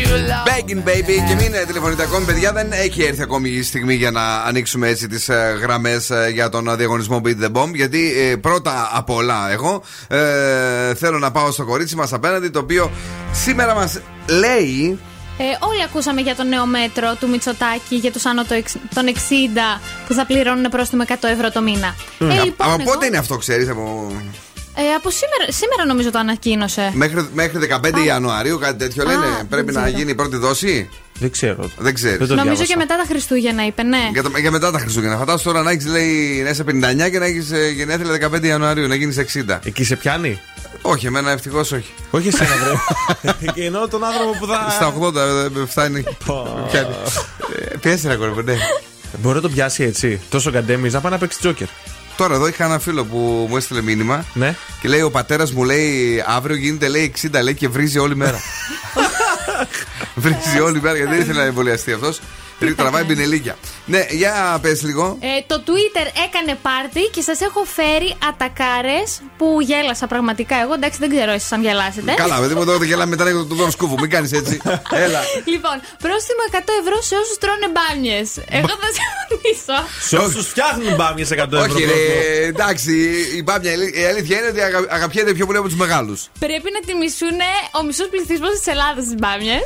Begging baby και μην ε, τηλεφωνείτε ακόμη, παιδιά. Δεν έχει έρθει ακόμη η στιγμή για να ανοίξουμε έτσι τις γραμμές για τον ε, διαγωνισμό Beat the Bomb. Γιατί ε, πρώτα απ' όλα, εγώ ε, θέλω να πάω στο κορίτσι μας απέναντι, το οποίο σήμερα μας λέει. Ε, όλοι ακούσαμε για το νέο μέτρο του Μητσοτάκη για τους άνω το εξ- των 60 που θα πληρώνουν πρόστιμο 100 ευρώ το μήνα. Ε, λοιπόν, Από εγώ, πότε είναι αυτό, ξέρεις, από. Ε, από σήμερα, σήμερα νομίζω το ανακοίνωσε. Μέχρι, μέχρι 15 Ιανουαρίου, κάτι τέτοιο λένε. Α, Πρέπει δεν να ξέρω. γίνει η πρώτη δόση; Δεν ξέρω. Δεν ξέρεις. Δεν το Νομίζω διάβασα. και μετά τα Χριστούγεννα είπε, ναι. Για, το, για μετά τα Χριστούγεννα. Φαντάσου τώρα να έχεις λέει να είσαι 59 και να έχεις γενέθλια 15 Ιανουαρίου, να γίνεις 60. Εκεί σε πιάνει; Όχι, εμένα ευτυχώς όχι. Όχι εσένα, βρε. Και Εννοώ τον άνθρωπο που θα. Στα 80 ε, φτάνει. Πιάνει. Ε, Πιέσε ρε κορυφή, ναι. Μπορεί να το πιάσει έτσι. Τόσο καντέμις να πάει να παίξει τζόκερ. Τώρα εδώ είχα ένα φίλο που μου έστειλε μήνυμα Ναι. και λέει: Ο πατέρας μου λέει αύριο γίνεται λέει 60 λέει και βρίζει όλη μέρα. βρίζει όλη μέρα γιατί δεν ήθελε να εμβολιαστεί αυτός. Τραβάει πινελίκια. Ναι, για πες λίγο. Ε, το Twitter έκανε πάρτι και σας έχω φέρει ατακάρες που γέλασα πραγματικά. Εγώ εντάξει δεν ξέρω εσείς αν γελάσετε. Καλά, παιδί μου εδώ γέλαμε μετά για τον Δον Σκούφου. Μην κάνεις έτσι. Έλα. Λοιπόν, πρόστιμο 100 ευρώ σε όσους τρώνε μπάνιες. Εγώ θα συμφωνήσω. Σε όσους φτιάχνουν μπάμιε 100 ευρώ. Όχι, ρε, εντάξει, η, μπάμια, η αλήθεια είναι ότι αγα- αγαπιέται πιο πολύ από τους μεγάλους. Πρέπει να τιμήσουν ο μισός πληθυσμός της Ελλάδας τι μπάμιε.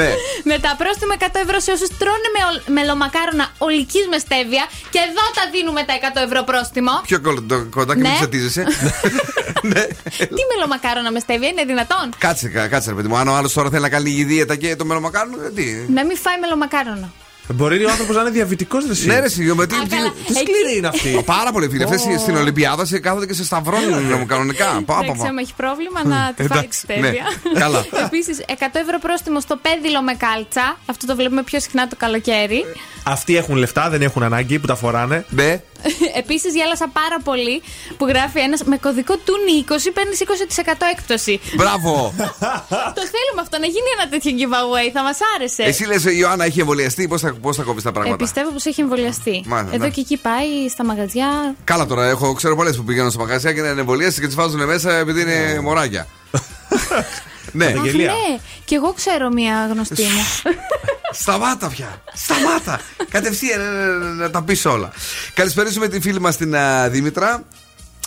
Ναι. με τα πρόστιμα 100 ευρώ σε όσους τρώνε με ολ- μελομακάρονα ολικής με στέβια. Και εδώ τα δίνουμε τα 100 ευρώ πρόστιμο. Πιο κο- το κοντάκι Ναι. μην ξετίζεσαι. Τι μελομακάρονα με στέβια είναι δυνατόν; Κάτσε, κα- κάτσε, ρε παιδί μου. Αν ο άλλος τώρα θέλει να κάνει λίγη δίαιτα και το μελομακάρονο, ε, τι. Να μην φάει μελομακάρονα. Μπορεί ο άνθρωπος να είναι διαβητικός, δεν Ναι, ρε, σιγά, με τι. Α, καλά. Τι σκληρή είναι αυτή. Πάρα πολύ φίλοι. Αυτέ στην Ολυμπιάδα σε κάθονται και σε σταυρώνουν κανονικά. Πά, πά, Εντάξει, πά. άμα έχει πρόβλημα να τη φάει τη Εντάξει, στέβια. ναι. Καλά. Επίσης, 100 ευρώ πρόστιμο στο πέδιλο με κάλτσα. Αυτό το βλέπουμε πιο συχνά το καλοκαίρι. Αυτοί έχουν λεφτά, δεν έχουν ανάγκη που τα φοράνε. Ναι. Επίσης, γέλασα πάρα πολύ που γράφει ένας με κωδικό του 20 παίρνεις 20% έκπτωση. Μπράβο. το θέλουμε αυτό να γίνει ένα τέτοιο giveaway, θα μας άρεσε. Εσύ λες, η Ιωάννα έχει εμβολιαστεί, πώς θα, πώς θα κόβεις τα Ε, πράγματα. πιστεύω πως έχει εμβολιαστεί. Μάλιστα, Εδώ ναι. και εκεί πάει στα μαγαζιά. Καλά τώρα, έχω, ξέρω πολλές που πηγαίνουν στο μαγαζιά και είναι εμβολίαστη και τις βάζουν μέσα επειδή είναι μωράκια. ναι. Αχ, ναι, και εγώ ξέρω μία γνωστή μου. Σταμάτα πια. Σταμάτα. Κατευθείαν ε, να τα πεις όλα. Καλησπέρισουμε τη φίλη μας την α, Δήμητρα.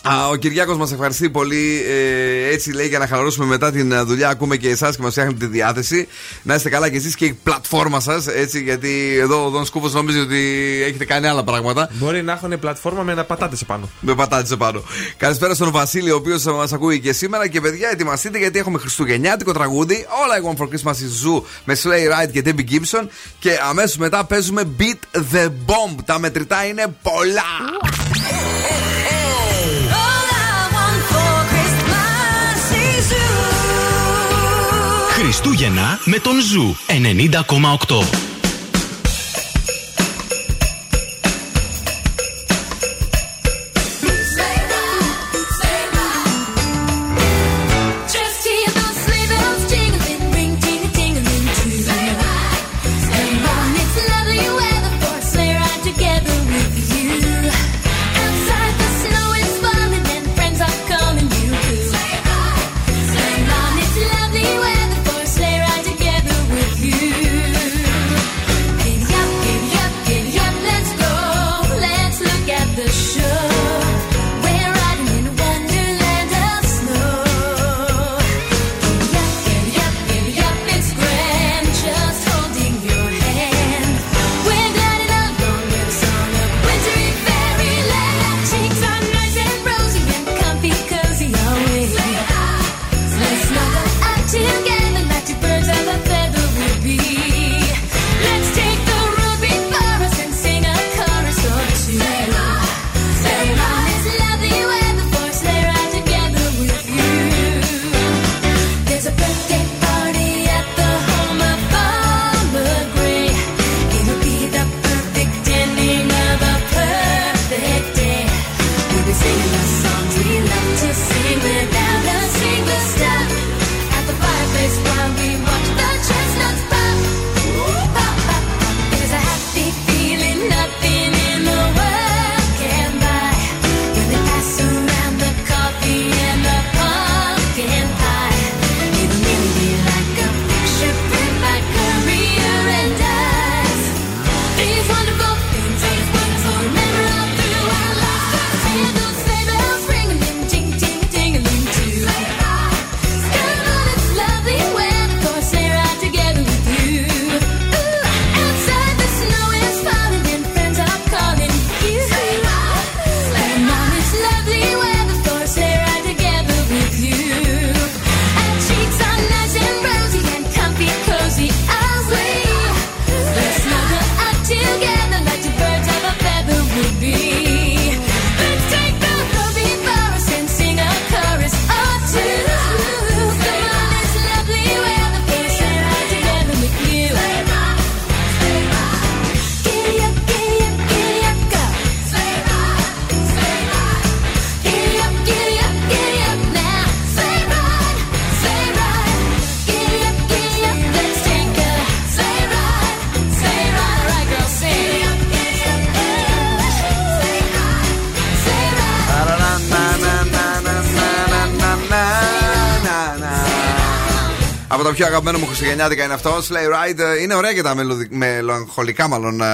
Α, ο Κυριάκος μας ευχαριστεί πολύ. Ε, έτσι λέει για να χαλαρώσουμε μετά την α, δουλειά. Ακούμε και εσάς και μας φτιάχνετε τη διάθεση. Να είστε καλά κι εσείς και η πλατφόρμα σας. Έτσι, γιατί εδώ ο Δον Σκούφο νομίζει ότι έχετε κάνει άλλα πράγματα. Μπορεί να έχουν πλατφόρμα με να πατάτες σε πάνω. Με πατάτησε πάνω. Καλησπέρα στον Βασίλη, ο οποίος μας ακούει και σήμερα. Και παιδιά, ετοιμαστείτε γιατί έχουμε Χριστουγεννιάτικο τραγούδι. All I want for Christmas is Zoo με Slay Ride και Debbie Gibson. Και αμέσως μετά παίζουμε Beat the Bomb. Τα μετρητά είναι πολλά. Χριστούγεννα με τον Ζου 90,8. Πιο αγαπημένα μου Χριστουγεννιάτικα είναι αυτό. Sleigh Ride. Ε, Είναι ωραία και τα μελωδι- μελαγχολικά μάλλον ε,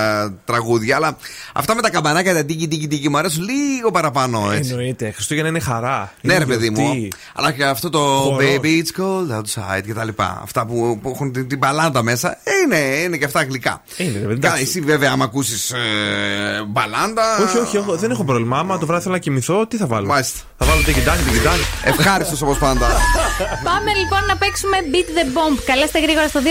τραγούδια. Αλλά αυτά με τα καμπανάκια, τα τίκι τίκι τίκι μου αρέσουν λίγο παραπάνω έτσι. Εννοείται. Χριστούγεννα είναι χαρά. Ναι, Είναι ρε παιδί μου. γιορτή. Αλλά και αυτό το Χορός. Baby It's Cold Outside και τα λοιπά. Αυτά που, που έχουν την, την παλάντα μέσα. ε, Είναι, είναι και αυτά γλυκά. Είναι, ρε παιδί, Καλά, εντάξει. εσύ βέβαια, άμα ακούσεις ε, μπαλάντα. Όχι, όχι, εγώ δεν έχω πρόβλημα. Άμα το βράδυ θέλω να κοιμηθώ, τι θα βάλω; Μάλιστα. Θα βάλω τικιτάκι, τικιτάκι. Ευχάριστος όπως πάντα. Πάμε λοιπόν να παίξουμε Beat the Bomb. Καλέστε γρήγορα στο 2310-232-908.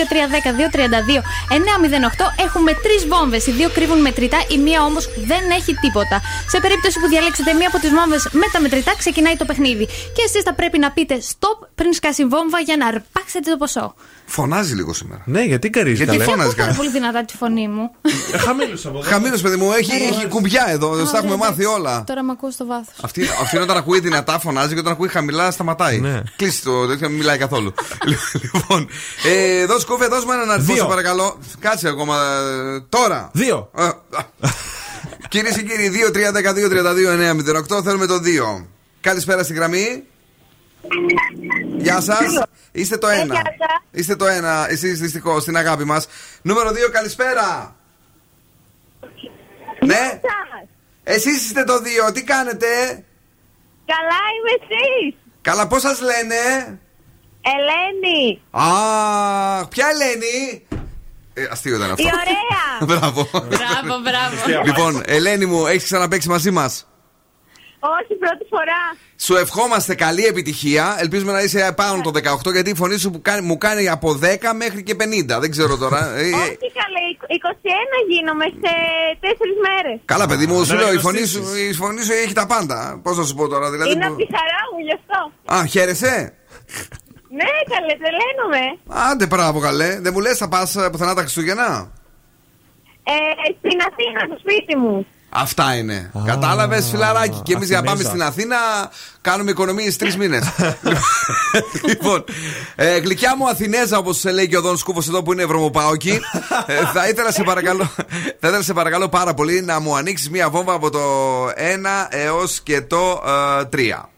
Έχουμε τρεις βόμβες. Οι δύο κρύβουν μετρητά, η μία όμως δεν έχει τίποτα. Σε περίπτωση που διαλέξετε μία από τις βόμβες με τα μετρητά, ξεκινάει το παιχνίδι. Και εσείς θα πρέπει να πείτε stop πριν σκάσει η βόμβα για να αρπάξετε το ποσό. Φωνάζει λίγο σήμερα. Ναι, γιατί καρίζει Γιατί καλέ. φωνάζει Ακούω πάρα καλά. πολύ δυνατά τη φωνή μου. Χαμήλωσα από εδώ. Χαμήλω, παιδί μου, έχει, έχει κουμπιά εδώ. Στα έχουμε Ωραία, μάθει εντάξει. όλα. Τώρα με ακούω στο βάθος. Αυτή, αυτή όταν ακούει δυνατά φωνάζει και όταν ακούει χαμηλά σταματάει. Ναι. Κλείσει το τέτοιο, μην μιλάει καθόλου. λοιπόν, ε, δώσ' κούφια, δώσ' μου έναν αριθμό, Δύο. σε παρακαλώ. Κάτσε ακόμα. ε, Τώρα. Δύο. Κυρίες και κύριοι, 2-3-12-32-908 θέλουμε το 2. Καλησπέρα στη γραμμή. Γεια σας. Είστε το ένα. Είστε το ένα. Εσείς δυστυχώς στην αγάπη μας. Νούμερο 2, καλησπέρα. Ναι. Εσείς είστε το 2. Τι κάνετε; Καλά είμαι εσείς. Καλά, πώς σας λένε; Ελένη. Α, ποια Ελένη; Ε, αστείο ήταν αυτό. Η ωραία. Μπράβο. Μπράβο, μπράβο. λοιπόν, Ελένη μου, έχεις ξαναπέξει μαζί μας; Όχι, πρώτη φορά. Σου ευχόμαστε καλή επιτυχία. Ελπίζουμε να είσαι πάνω το 18 γιατί η φωνή σου που κάνει- μου κάνει από 10 μέχρι και 50. Δεν ξέρω τώρα. Ε, ε, Όχι καλέ, 21 γίνομαι σε 4 μέρες. Καλά, παιδί μου, σου δεν λέω η είναι φωνή κοστίσεις. σου, η φωνή σου έχει τα πάντα. Πώς να σου πω τώρα, δηλαδή. Είναι που- από τη χαρά μου γι' αυτό. Α, χαίρεσαι; Ναι, καλέ, τρελαίνομαι. Άντε, μπράβο, καλέ. Δεν μου λες, θα πας πουθενά τα Χριστούγεννα; Ε, στην Αθήνα, στο σπίτι μου. Αυτά είναι. Κατάλαβες, φιλαράκι. Και εμείς για να πάμε Αθηνέζα. στην Αθήνα κάνουμε οικονομίε τρεις μήνες. λοιπόν, ε, γλυκιά μου Αθηνέζα, όπως σε λέει και ο Δόν Σκούφος εδώ που είναι βρωμοπαόκι. ε, θα, ήθελα σε παρακαλώ, θα ήθελα σε παρακαλώ πάρα πολύ να μου ανοίξεις μία βόμβα από το 1 έως και το ε, 3.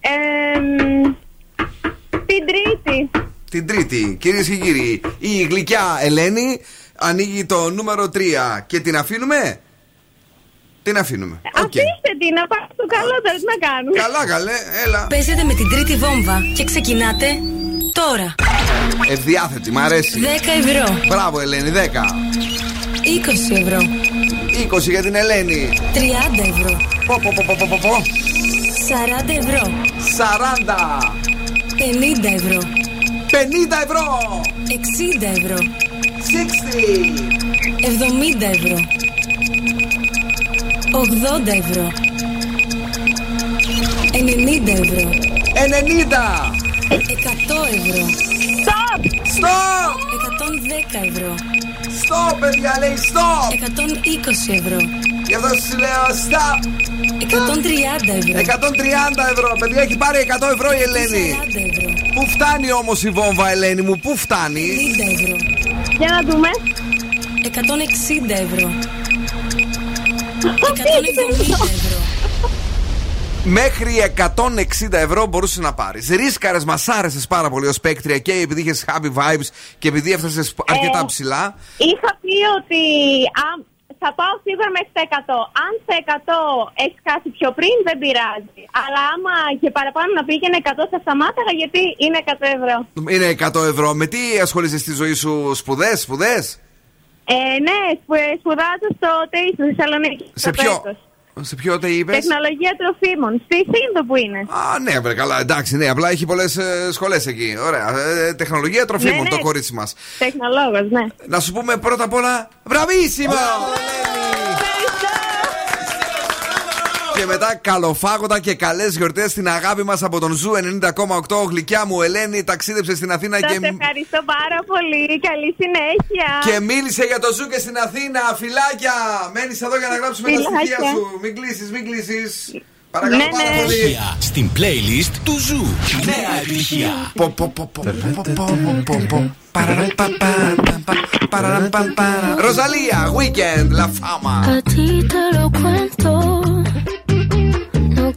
Ε, μ, την Τρίτη. Την Τρίτη, κυρίες και κύριοι, η γλυκιά Ελένη ανοίγει το νούμερο 3 και την αφήνουμε; Την αφήνουμε. Οκ. Αφήστε την, να πάω στο καλό τώρα, τι να κάνουμε. Καλά, καλέ, έλα. Παίζετε με την τρίτη βόμβα και ξεκινάτε τώρα. Ευδιάθετη, μ' αρέσει. 10 ευρώ. Μπράβο, Ελένη, 10. 20 ευρώ. 20 για την Ελένη. 30 ευρώ. Πω, πω, πω, πω, πω, πω, πω. 40 ευρώ. 40. 50 ευρώ. 50 ευρώ. 60 ευρώ. 60. 70 ευρώ. 80 ευρώ. 90 ευρώ. 90. 100 ευρώ. Stop! Stop! 110 ευρώ. Stop, παιδιά, λέει stop. 120 ευρώ. Γι' αυτό σου λέω stop. 130 ευρώ. 130 ευρώ. Παιδιά, έχει πάρει 100 ευρώ η Ελένη. 40 ευρώ. Πού φτάνει όμως η βόμβα, Ελένη μου, πού φτάνει; 50 ευρώ. Για να δούμε. 160 ευρώ. 170 ευρώ. Μέχρι 160 ευρώ μπορούσες να πάρεις. Ρίσκαρες, μα άρεσε πάρα πολύ ως παίκτρια και επειδή είχες happy vibes και επειδή έφτασες αρκετά Ε, ψηλά. Είχα πει ότι α, θα πάω σίγουρα μέχρι τα 100. Αν σε 100 έχεις κάτι πιο πριν, δεν πειράζει. Αλλά άμα και παραπάνω να πήγαινε 100, θα σταμάταγα γιατί είναι 100 ευρώ. Είναι 100 ευρώ. Με τι ασχολείσαι στη ζωή σου, σπουδές, σπουδές; Ε, ναι, σπου- σπουδάζω στο ΤΕΙ στη Θεσσαλονίκη. Σε στο ποιο, Πέκος. Σε ποιο ΤΕΙ είπες; Τεχνολογία τροφίμων. Στη Σύνδο που είναι. Α, ναι, βρε, καλά, εντάξει, ναι, απλά έχει πολλές ε, σχολές εκεί. Ωραία. Ε, τεχνολογία τροφίμων, Ναι, ναι. το κορίτσι μας. Τεχνολόγος, ναι. Να σου πούμε πρώτα απ' όλα, μπραβίσιμο! Και μετά καλοφάγοντα και καλές γιορτές στην αγάπη μας από τον Zoo 90,8. Γλυκιά μου, Ελένη, ταξίδεψε στην Αθήνα Σας και, ευχαριστώ πάρα πολύ. Καλή συνέχεια. και μίλησε για το Zoo και στην Αθήνα. Φιλάκια! Μένεις εδώ για να γράψουμε τα Φιλάκια. στοιχεία σου. Μην κλείσεις, μην κλείσεις. Παρακαλώ Ναι, πάρα ναι. πολύ. Επιτυχία στην playlist του Zoo. Νέα επιτυχία. Πο, πο, πο, πο,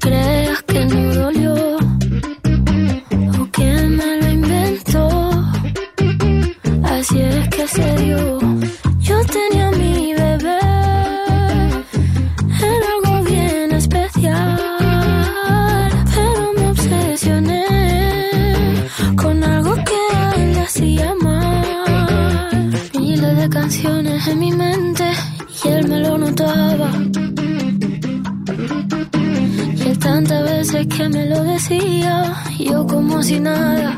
creas que no dolió o que me lo inventó. Así es que se dio. Yo tenía mi bebé, era algo bien especial, pero me obsesioné con algo que a él le hacía mal. Miles de canciones en mi mente y él me lo notaba. que me lo decía, yo como si nada.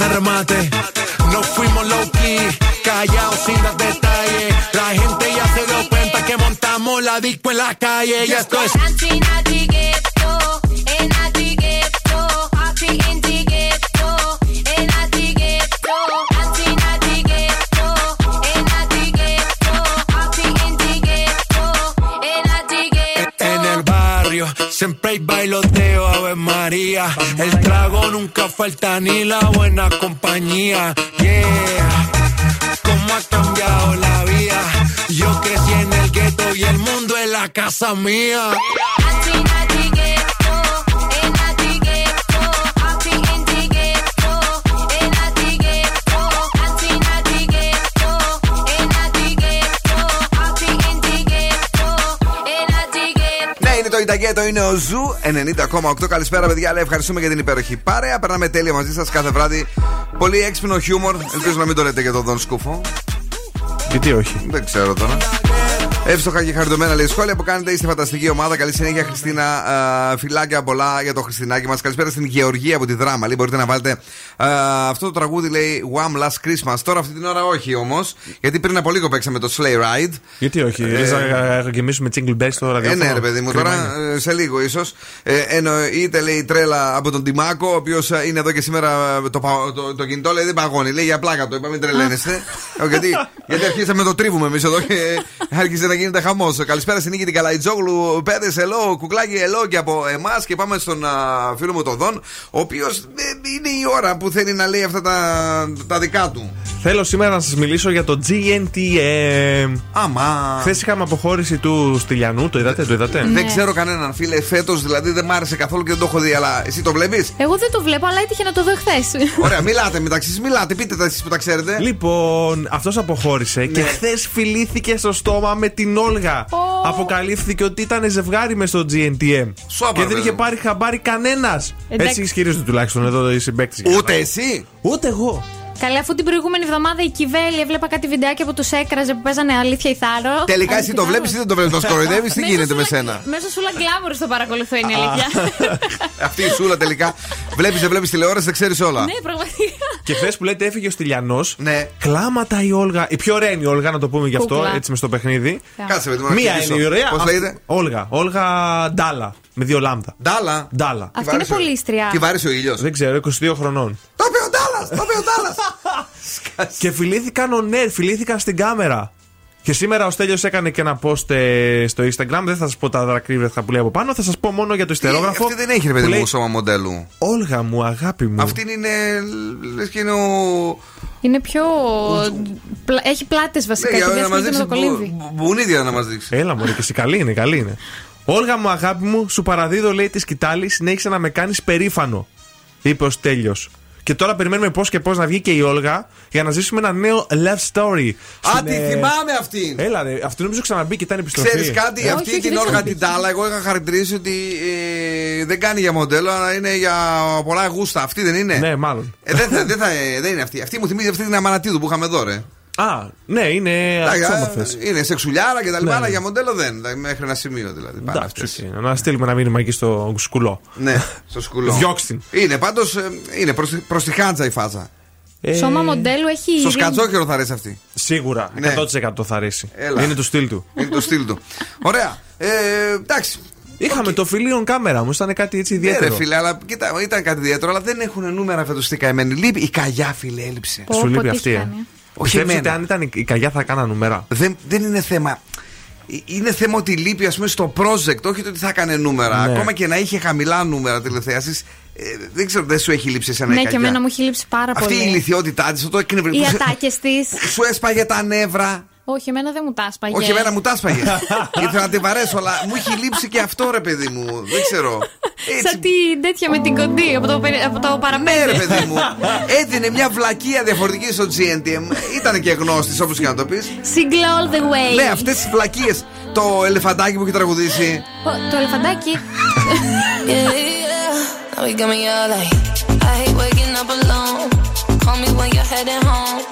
remate. No fuimos low key, callados sin dar detalles. La gente ya se dio cuenta que montamos la disco en la calle. Y esto es. siempre hay bailoteo, Ave María. El trago nunca falta ni la casa mía. Ναι, το είναι ο Zoo 90,8. Καλησπέρα, παιδιά. Ευχαριστούμε για την υπέροχη παρέα. Περνάμε τέλεια μαζί σας κάθε βράδυ. Πολύ έξυπνο χιούμορ. Ελπίζω να μην το λέτε για τον Δον Σκούφο. Γιατί όχι; Δεν ξέρω τώρα. Εύστοχα και χαριτωμένα λέει σχόλια που κάνετε. Είστε φανταστική ομάδα. Καλή συνέχεια, Χριστίνα. Α, Φιλάκια πολλά για το Χριστινάκι μας. Καλησπέρα στην Γεωργία από τη Δράμα. Λέει, μπορείτε να βάλετε α, αυτό το τραγούδι λέει One Last Christmas. Τώρα αυτή την ώρα όχι όμως. Γιατί πριν από λίγο παίξαμε το Sleigh Ride. Γιατί όχι, Ε, ε, να γεμίσουμε jingle bells στο Ε, ραδιόφωνο. ναι, ρε παιδί μου, τώρα ε, σε λίγο ίσως. Ε, εννοείται λέει η τρέλα από τον Τιμάκο, ο οποίος είναι εδώ και σήμερα ε, το, πα- το, το κινητό λέει δεν παγώνει. Λέει για πλάκα το είπα, μην τρελαίνεστε. Ε, γιατί, γιατί αρχίσαμε να το τρίβουμε εμείς εδώ και άρχισε να γίνεται χαμός. Καλησπέρα στην νίκη την Καλαϊτζόγλου. Πέδε, ελό, κουκλάκι, ελό και από εμάς και πάμε στον α, φίλο μου τον Δον, ο οποίος είναι η ώρα που θέλει να λέει αυτά τα, τα δικά του. Θέλω σήμερα να σας μιλήσω για το GNTM. Αμά. Χθες είχαμε αποχώρηση του Στυλιανού, το είδατε, το είδατε; Δεν ξέρω κανέναν φίλε, φέτος δηλαδή δεν μ' άρεσε καθόλου και δεν το έχω δει, αλλά εσύ το βλέπεις; Εγώ δεν το βλέπω, αλλά έτυχε να το δω χθες. Ωραία, μιλάτε μεταξύ σας, μιλάτε, πείτε τα εσείς που τα ξέρετε. Λοιπόν, αυτός αποχώρησε και Ναι. χθες φιλήθηκε στο στόμα με την Όλγα. Αποκαλύφθηκε ότι ήταν ζευγάρι μες στο GNTM. Σώπα, και δεν βέβαια. είχε πάρει χαμπάρι κανένας. Εντάξει. Έτσι ισχυρίζονται τουλάχιστον εδώ οι συμπαίκτες. Ούτε εσύ. Ούτε εγώ. Καλά, αφού την προηγούμενη εβδομάδα η Κιβέλη έβλεπα κάτι βιντεάκια που τους έκραζε που παίζανε αλήθεια ή θάρρο. Τελικά εσύ το βλέπεις ή δεν το βλέπεις, το σκοροϊδεύει, τι γίνεται με σένα; Μέσα σου Γκλάμουρ το παρακολουθώ, είναι η αλήθεια. Αυτή η σούλα τελικά. Βλέπεις, δεν βλέπεις τηλεόραση, δεν ξέρεις όλα. ναι, πραγματικά. Και χθες που λέτε έφυγε ο Στυλιανός. Ναι. Κλάματα η Όλγα. Η πιο ωραία είναι η Όλγα, να το πούμε γι' αυτό, Κούκλα. έτσι μες στο παιχνίδι. Κάτσε με το να Μία ξεκινήσω. είναι η ωραία. Πώς αυτή- λέγεται; Όλγα. Όλγα Ντάλα. Με δύο λάμδα. Ντάλα. Ντάλα. Αυτή είναι πολύ στριά. Τι βάρεσε ο ήλιος. Δεν ξέρω, 22 χρονών. Το είπε ο Ντάλλα! Το είπε ο Ντάλλα! Και φιλήθηκαν ο Νέρ, φιλήθηκαν στην κάμερα. Και σήμερα ο Στέλιος έκανε και ένα post ε, στο Instagram. Δεν θα σας πω τα δακρύβρεχα που λέει από πάνω, θα σας πω μόνο για το ιστερόγραφο. Αυτή δεν έχει ρε παιδί που μου λέει, σώμα μοντέλου. Όλγα μου, αγάπη μου. Αυτή είναι. λες και είναι ο. Είναι πιο. πλα- Έχει πλάτες βασικά. Ναι, και για δεν να μας ασχολείται με δείξει. το κολύμβι. μπου- Μπουνίδια να μας δείξει. Έλα μου, και εσύ καλή είναι, καλή είναι. Όλγα μου, αγάπη μου, σου παραδίδω, λέει τη σκητάλη, συνέχισε να με κάνεις περήφανο. Είπε ο Στέλιος. Και τώρα περιμένουμε πώς και πώς να βγει και η Όλγα για να ζήσουμε ένα νέο love story. Α, Στην, τη ε, θυμάμαι αυτή. Έλα, ρε, αυτή νομίζω ξαναμπήκε, ήταν επιστροφή. Ξέρεις κάτι, Όχι, αυτή όχι, την δεν Όλγα ξέρω. την Τάλα, εγώ είχα χαρακτηρίσει ότι ε, δεν κάνει για μοντέλο, αλλά είναι για πολλά γούστα. Αυτή δεν είναι; Ναι, μάλλον. Ε, δεν, θα, δεν, θα, ε, δεν είναι αυτή. Αυτή μου θυμίζει αυτή την Αμανατίδου που είχαμε εδώ, ρε. Α, ναι, είναι Εντάξει, αξιόμορφες. ε, Είναι σεξουλιάρα και τα λοιπά, Ναι, αλλά ναι. για μοντέλο δεν. Δηλαδή, Μέχρι ένα σημείο δηλαδή. Πάνε Εντάξει, αυτές. οκ. να στείλουμε ένα μήνυμα εκεί στο σκουλό. Ναι, στο σκουλό. Διώξ' την. Είναι πάντως. Είναι προς τη, προς τη χάντζα η φάτσα. Ε, Σώμα μοντέλου έχει. Στο ειρήνη. σκατζόκερο θα αρέσει αυτή. Σίγουρα, Ναι. 100% θα αρέσει. Έλα. Είναι του στυλ του. Είναι το στυλ του. Ωραία. Ε, εντάξει. Είχαμε το φιλίον κάμερα μου, ήταν κάτι έτσι Ναι, ρε ιδιαίτερο. φίλε, αλλά κοίτα, ήταν κάτι ιδιαίτερο, αλλά δεν έχουν νούμερα φέτος τι καημένοι. Λείπει η καγιά, φίλε, έλειψε. Πω, Σου πω, λείπει τι αυτή, έχει ε. Κάνει. Όχι Πιστέψτε εμένα. αν ήταν η- η καγιά θα κάνα νούμερα. Δεν, δεν είναι θέμα. Ε, Είναι θέμα ότι λείπει, ας πούμε, στο project, όχι το ότι θα έκανε νούμερα. Ναι. Ακόμα και να είχε χαμηλά νούμερα τηλεθέαση, ε, δεν ξέρω, δεν σου έχει λείψει εσένα η Ναι, και καγιά. εμένα μου έχει λείψει πάρα Αυτή η πολύ. ηλικιότητά της, αυτό εκνευρι... Οι που σου- ατάκες της. Σου έσπαγε τα νεύρα. Όχι, εμένα δεν μου τα άσπαγε. Όχι, εμένα μου τα έσπαγε. Ήθελα να την βαρέσω, αλλά μου έχει λείψει και αυτό, ρε παιδί μου. Δεν ξέρω. Σαν την τέτοια με την κοντή από το, περι- από το Ναι, παραπέντε. ρε παιδί μου. Έδινε μια βλακεία διαφορετική στο GNTM. Ήταν και γνώστης, όπως και να το πεις. Single all the way. Ναι, αυτές τις βλακίε. Το ελεφαντάκι που έχει τραγουδήσει. Ω, Το ελεφαντάκι. Yeah, yeah. Now we got me all like, I hate waking up alone. Call me when you're heading home.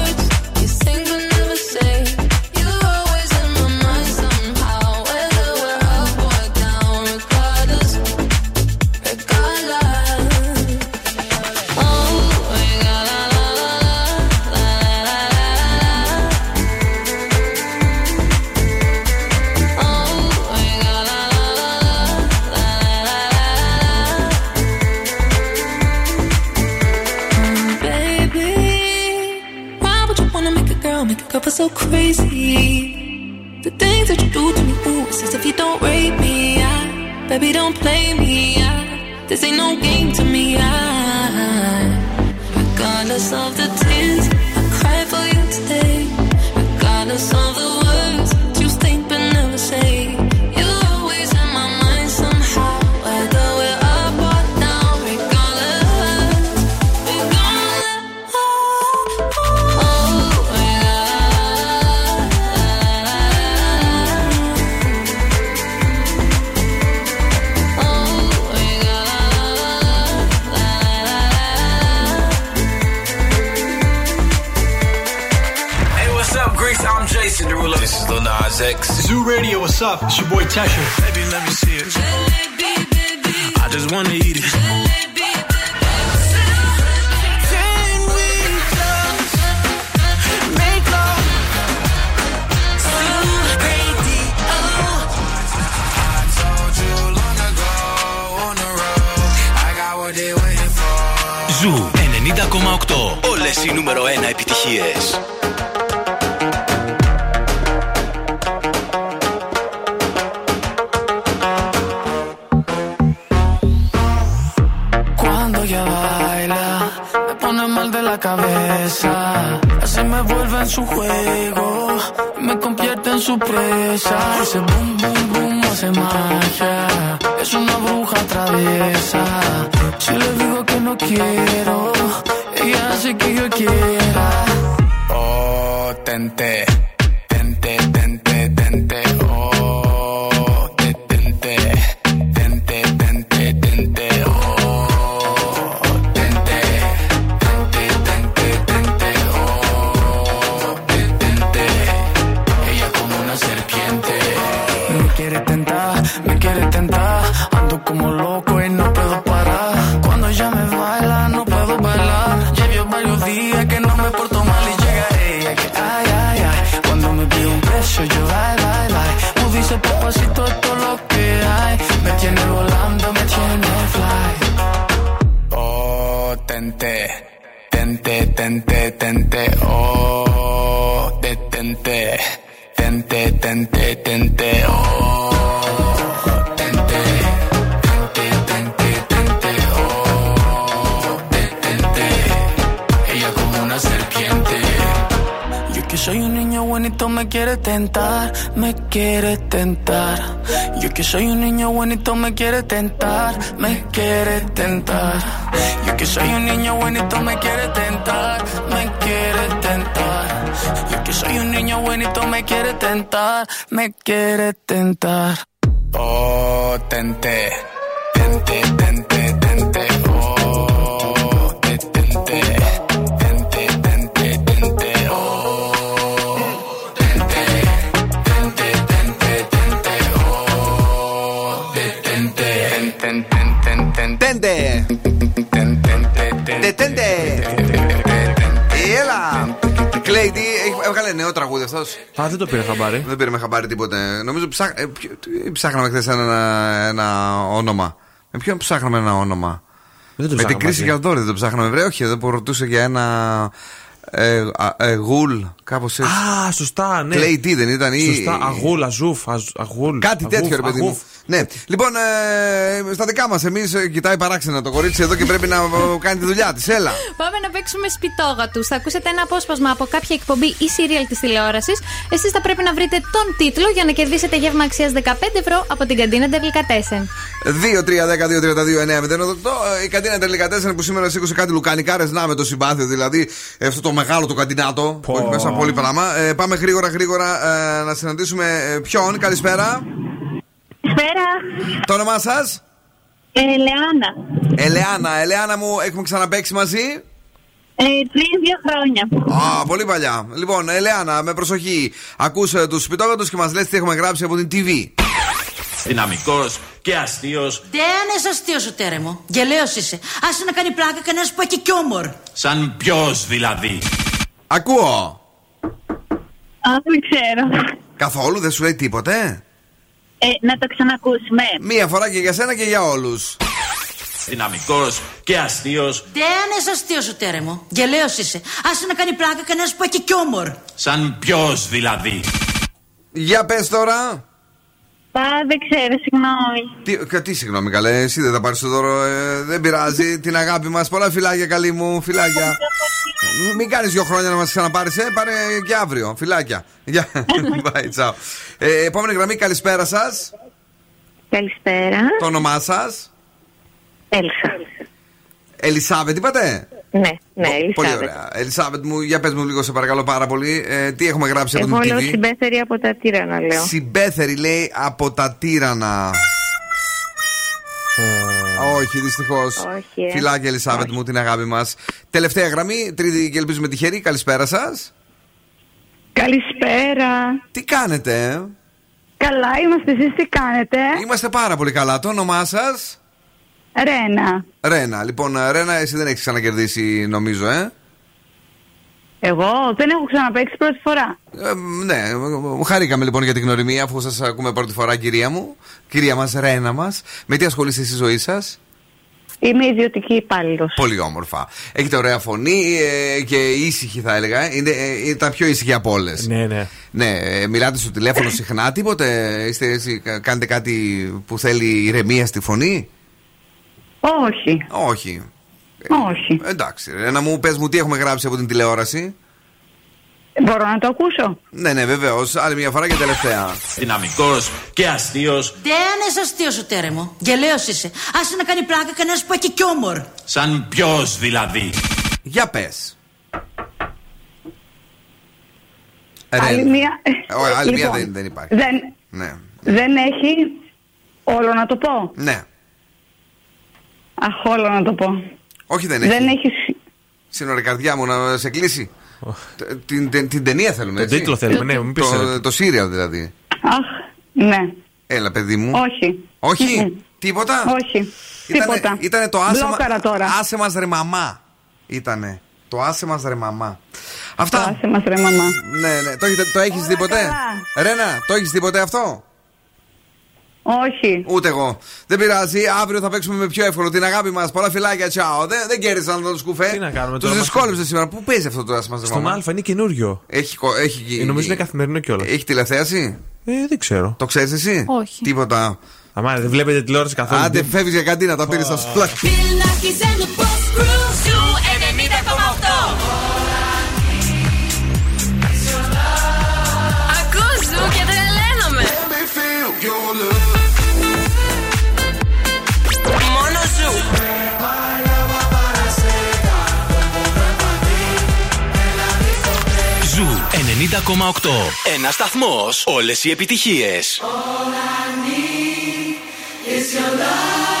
of Tasher. Me quiere tentar, me quiere tentar. Yo que soy un niño bonito me quiere tentar, me quiere tentar. Yo que soy un niño bonito me quiere tentar, me quiere tentar. Έβγαλε νέο τραγούδι αυτός. Α, δεν το πήρα χαμπάρι. Δεν πήραμε χαμπάρι τίποτε. Νομίζω ψάχ... ε, ποιο- τι- ψάχναμε χθες ένα, ένα όνομα. Με ποιον ψάχναμε ένα όνομα; Δεν το Με την ψάχναμε κρίση μαζί. Γιαλδόρη δεν το ψάχναμε. Βρε, όχι, εδώ που ρωτούσε για ένα. Ε, α, ε, γουλ, κάπως έτσι. Α, σωστά, ναι. Κλέι τι δεν ήταν, ή. Σωστά, αγούλ, αζούφ, αζ- αγούλ. Κάτι αγούφ, τέτοιο, ρε παιδί μου. αγούφ. Ναι. Λοιπόν, ε, στα δικά μας, εμείς κοιτάει παράξενα το κορίτσι εδώ και πρέπει να ε, κάνει τη δουλειά της. Έλα. Πάμε να παίξουμε σπιτόγατου. Θα ακούσετε ένα απόσπασμα από κάποια εκπομπή ή serial της τηλεόρασης. Εσείς θα πρέπει να βρείτε τον τίτλο για να κερδίσετε γεύμα αξίας 15 ευρώ από την καντίνα Ντεβλικατέσεν. 2-3-10-2-32-9-08. Η καντίνα τελικά 4 που σήμερα σήκωσε κάτι λουκανικάρες να με το συμπάθειο. Δηλαδή αυτό το μεγάλο το καντινάτο που έχει μέσα πολύ πράγμα. Ε, πάμε γρήγορα γρήγορα ε, να συναντήσουμε ε, ποιον. Καλησπέρα. Καλησπέρα. Το όνομά σας; Ελεάνα. Ελεάνα, Ελεάνα μου, έχουμε ξαναπέξει μαζί; Ε, πριν δύο χρόνια. Α, πολύ παλιά. Λοιπόν, Ελεάνα, με προσοχή. Ακούσε τους σπιτόγατου και μας λες τι έχουμε γράψει από την TV. Δυναμικός και αστείος. Δεν είσαι αστείος ο τέρεμο. Γελαίος είσαι. Άσε να κάνει πλάκα κανένας που έχει κι όμορ. Σαν ποιος δηλαδή. Ακούω. Α, δεν ξέρω. Καθόλου δεν σου λέει τίποτε; Ε, να το ξανακούσουμε. Μία φορά και για σένα και για όλους. Δυναμικός και αστείος. Δεν είσαι αστείος ο τέρεμο. Γελαίος είσαι. Άσε να κάνει πλάκα κανένας που έχει κι όμορ. Σαν ποιος δηλαδή. Για πες τώρα. Α, δεν ξέρω, συγγνώμη. Τι, κα- τι συγγνώμη, καλέ, εσύ δεν θα πάρεις το δώρο. ε, δεν πειράζει. την αγάπη μας. Πολλά φυλάκια, καλή μου. Φυλάκια. Μην κάνεις δύο χρόνια να μας ξαναπάρεις, ε, πάρε και αύριο. Φυλάκια. Γεια. Bye, ciao. Ε, επόμενη γραμμή, καλησπέρα σας. Καλησπέρα. Το όνομά σας. Έλσα. Ελισάβετ, είπατε; Ναι, ναι, Πολύ Ελισάβετ. ωραία. Ελισάβετ μου, για πες μου λίγο, σε παρακαλώ πάρα πολύ. Ε, τι έχουμε γράψει από Εγώ την λέω TV. συμπέθερη από τα τύρανα, λέω. Συμπέθερη λέει από τα τύρανα. Όχι, δυστυχώς. Όχι, ε. Φιλάκια, Ελισάβετ μου, την αγάπη μας. Τελευταία γραμμή, τρίτη και ελπίζουμε τυχερή. Καλησπέρα σας. Καλησπέρα. Τι κάνετε, ε; Καλά είμαστε, εσείς τι κάνετε; Είμαστε πάρα πολύ καλά. Το όνομά σας; Ρένα. Ρένα. Λοιπόν, ε, Ρένα, εσύ δεν έχεις ξανακερδίσει, νομίζω, ε; Εγώ; Δεν έχω ξαναπέξει πρώτη φορά. Ε, ναι, ε, χαρήκαμε λοιπόν για την γνωριμία, αφού σας ακούμε πρώτη φορά, κυρία μου. Κυρία μας, Ρένα μας. Με τι ασχολείστε στη ζωή σας; Είμαι ιδιωτική υπάλληλος. Πολύ όμορφα. Έχετε ωραία φωνή ε, και ήσυχη θα έλεγα. ε. Είναι, ε, είναι τα πιο ήσυχη από όλες. Ναι, ναι. Ναι, ε, μιλάτε στο τηλέφωνο συχνά, τίποτε. Είστε έτσι, κα- κάνετε κάτι που θέλει ηρεμία στη φωνή; Όχι. Όχι. Όχι. Ε, εντάξει. ρε, να μου πες μου τι έχουμε γράψει από την τηλεόραση. Μπορώ να το ακούσω; Ναι, ναι, βεβαίως. Άλλη μια φορά και τελευταία. Δυναμικός και αστείος. Δεν είσαι αστείος ο τέρεμο. Γελαίος είσαι. Άσε να κάνει πλάκα κανένας που έχει κι όμορ. Σαν ποιος δηλαδή. Για πες. Άλλη Ρεν. μία. Ε, όχι, άλλη μία Λοιπόν, δεν, δεν υπάρχει. Δεν, Ναι. δεν έχει. Όλο να το πω. ναι. Αχ, όλο να το πω. Όχι, δεν έχει. Δεν έχει. σ- Σύνορα καρδιά μου να σε κλείσει. Τε- την, την, την ταινία θέλουμε, Τον έτσι. τίτλο θέλουμε, ναι, μην πεις, Το, ρε. το serial δηλαδή. Αχ, ναι. Έλα, παιδί μου. Όχι. Όχι; Μμμ. Τίποτα; Όχι. Τίποτα. Ήτανε το άσε, Μπλόκαρα τώρα. άσε μας ρε μαμά. Ήτανε. Το άσε μας ρε μαμά. Αυτά. Το άσε μας, ρε μαμά. Ναι, ναι. Το, έχετε- το έχεις δει ποτέ; καλά. Ρένα, το έχεις δει ποτέ αυτό; Όχι. Ούτε εγώ. Δεν πειράζει. Αύριο θα παίξουμε με πιο εύκολο την αγάπη μας. Πολλά φιλάκια, τσάω. Δεν, δεν κέρδισαν το σκουφέ. Τι να κάνουμε Τους τώρα, μας- δυσκόλεψε σήμερα. Πού παίζει αυτό το άσε μας ρε Στον μαμά. Α είναι καινούριο. Έχει, κο- έχει, Ε, νομίζω είναι καθημερινό κιόλας. έχει τηλεθέαση; Ε, δεν ξέρω. Το ξέρεις εσύ; Όχι. Τίποτα. Αμά, δεν βλέπετε τηλεόραση καθόλου. Άντε, φεύγεις για καντίνα, τα πήρες στα σούλα. Ένα σταθμός. Όλες οι επιτυχίες. When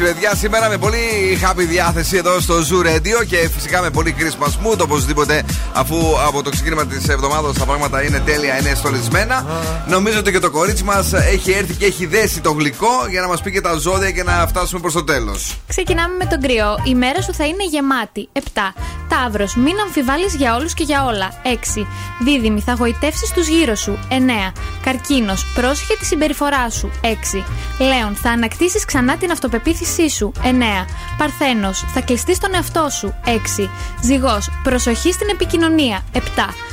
Έτσι, παιδιά, σήμερα με πολύ happy διάθεση εδώ στο Zoo Radio και φυσικά με πολύ Christmas mood οπωσδήποτε, αφού από το ξεκίνημα της εβδομάδας τα πράγματα είναι τέλεια, είναι στολισμένα. Νομίζω ότι και το κορίτσι μας έχει έρθει και έχει δέσει το γλυκό για να μας πει και τα ζώδια και να φτάσουμε προς το τέλος. Ξεκινάμε με τον κρυό. Η μέρα σου θα είναι γεμάτη. 7. Ταύρος. Μην αμφιβάλλεις για όλους και για όλα. 6. Δίδυμη. Θα γοητεύσεις τους γύρω σου. 9. Καρκίνος. Πρόσεχε τη συμπεριφορά σου. 6. Λέων. Θα ανακτήσεις ξανά την αυτοπεποίθησή σου. 9. Παρθένος. Θα κλειστείς στον εαυτό σου. 6. Ζυγός. Προσοχή στην επικοινωνία. 7.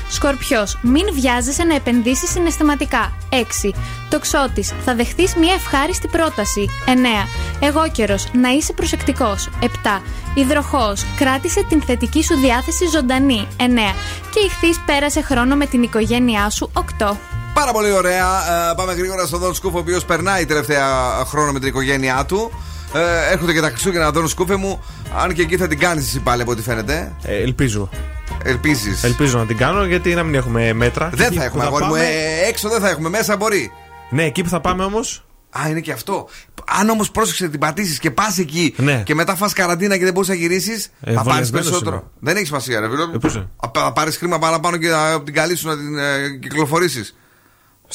Σκορπιός. Μην βιάζεσαι να επενδύσεις συναισθηματικά. 6. Τοξότης. Θα δεχθείς μια ευχάριστη πρόταση. 9. Εγώ καιρο. Να είσαι προσεκτικός. 7. Υδροχός. Κράτησε την θετική σου διάθεση ζωντανή. 9. Και ηχθεί πέρασε χρόνο με την οικογένειά σου. 8. Πάρα πολύ ωραία. Ε, πάμε γρήγορα στον Δον Σκούφ, ο οποίος περνάει τελευταία χρόνο με την οικογένειά του. Ε, έρχονται και τα Χριστούγεννα, Δον Σκούφε μου. Αν και εκεί θα την κάνεις εσύ πάλι από ό,τι φαίνεται. Ε, ελπίζω. Ελπίζεις. Ελπίζω να την κάνω γιατί να μην έχουμε μέτρα. Δεν Εκεί θα που έχουμε, αγόρι μου. πάμε- Ε, έξω δεν θα έχουμε, μέσα μπορεί. Ναι, εκεί που θα πάμε όμως. Α, είναι και αυτό. Αν όμως πρόσεξε την πατήσεις και πας εκεί Ναι. και μετά φας καραντίνα και δεν μπορείς να γυρίσεις, Ε, θα πάρεις βολευμένος περισσότερο. είμαι. Δεν έχεις σημασία, ρε φίλο. πώς είναι; Α, Θα πάρεις χρήμα παραπάνω και να την καλή σου να την ε, κυκλοφορήσεις.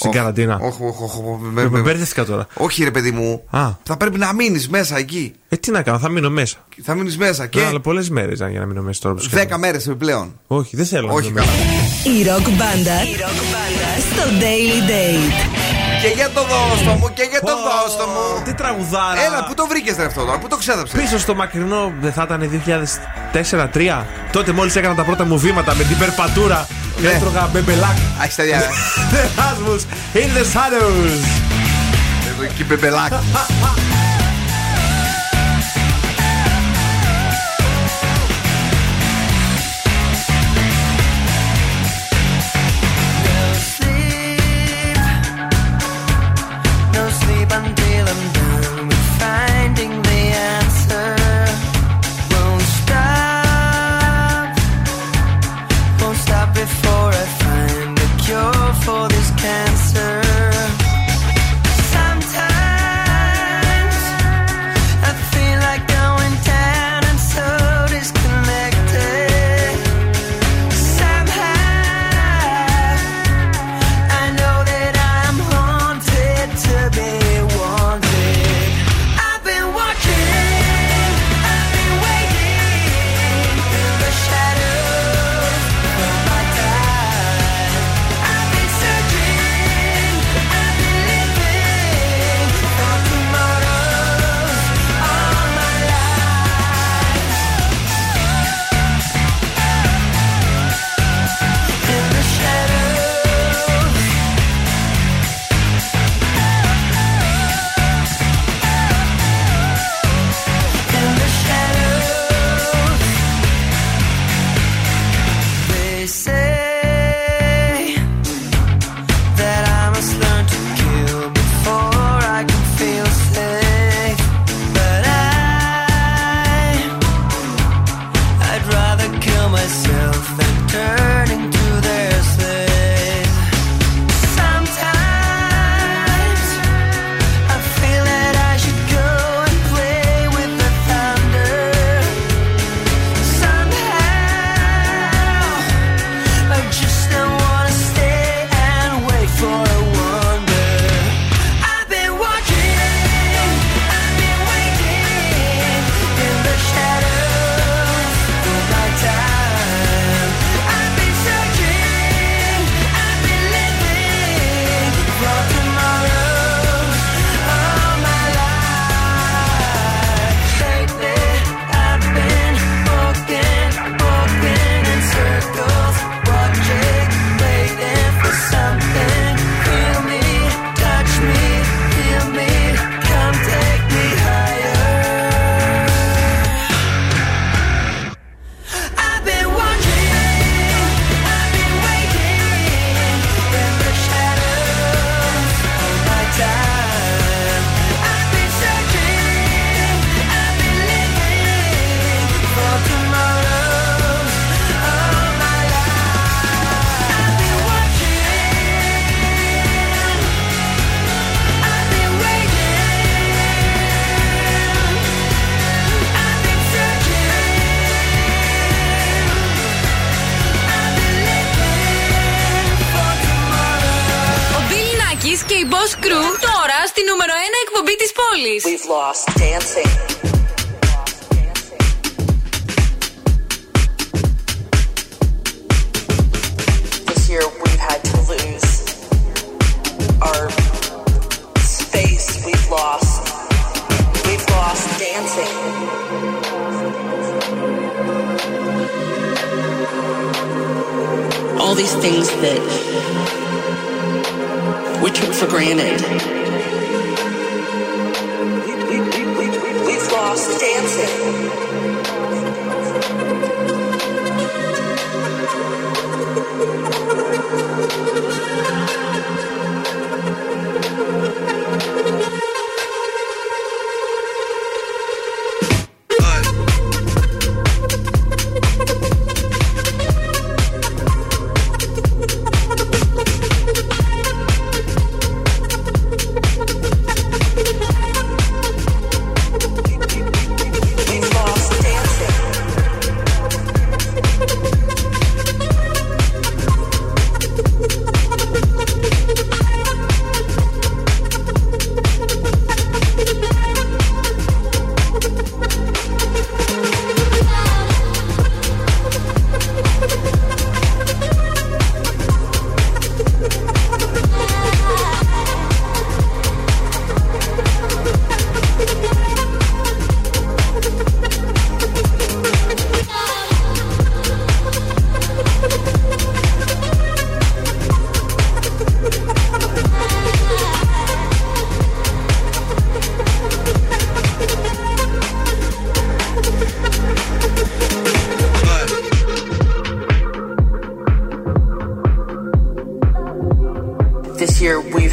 Στην καραντίνα. Όχι, όχι, όχι. Με με μπέρδευτηκα τώρα. Όχι, ρε παιδί μου. Α. Θα πρέπει να μείνεις μέσα εκεί. Ε, τι να κάνω, θα μείνω μέσα. Θα μείνεις μέσα Και... και Αλλά πολλές μέρες για να μείνω μέσα τώρα. που σκέφτομαι. δέκα μέρες επιπλέον. Όχι, δεν θέλω να Όχι μείνω μέσα. καλά. Η ροκ μπάντα στο Daily Date. Και για το δώστο μου, και για το δώστο μου. Τι τραγουδάρα. Έλα, πού το βρήκες αυτό τώρα, πού το ξέδαψε. Πίσω στο μακρινό, δεν θα ήταν 2004-3. Τότε μόλις έκανα τα πρώτα μου βήματα με την περπατούρα. Ναι. Έτρωγα μπεμπελάκ. Αχ, τα. The Rasmus in the Shadows. Εδώ εκεί μπεμπελάκ.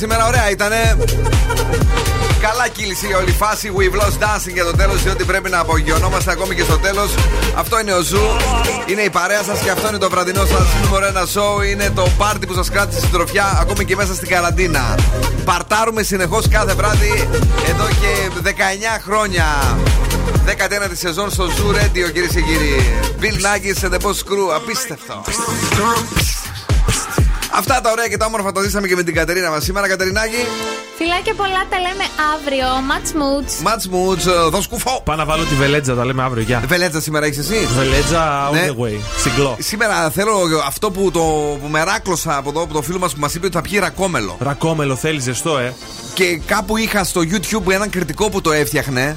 Σήμερα, ωραία ήτανε. Καλά κύλησε η όλη φάση. We've lost dancing για το τέλος, διότι πρέπει να απογειωνόμαστε ακόμη και στο τέλος. Αυτό είναι ο Zoo. Είναι η παρέα σας και αυτό είναι το βραδινό σας νούμερο ένα show. Είναι το πάρτι που σας κράτησε συντροφιά ακόμη και μέσα στην καραντίνα. Παρτάρουμε συνεχώς κάθε βράδυ εδώ και 19 χρόνια. 19η σεζόν στο Zoo Radio, κυρίες και κύριοι. Bill Nakis and the Boss Crew. Απίστευτο. Αυτά τα ωραία και τα όμορφα τα ζήσαμε και με την Κατερίνα μας σήμερα, Κατερινάκη. Φιλάκια πολλά τα λέμε αύριο. Match moods. Match moods, δώσ' κουφό. Πάω να βάλω τη βελέτζα, τα λέμε αύριο. Γεια. Βελέτζα σήμερα έχεις εσύ; Βελέτζα all Ναι. the way. Συγκλώ. Σήμερα θέλω αυτό που, το, που με ράκλωσα από εδώ, από το φίλο μας που μας είπε ότι θα πιει ρακόμελο. Ρακόμελο θέλεις ζεστό, ε. Και κάπου είχα στο YouTube έναν κριτικό που το έφτιαχνε.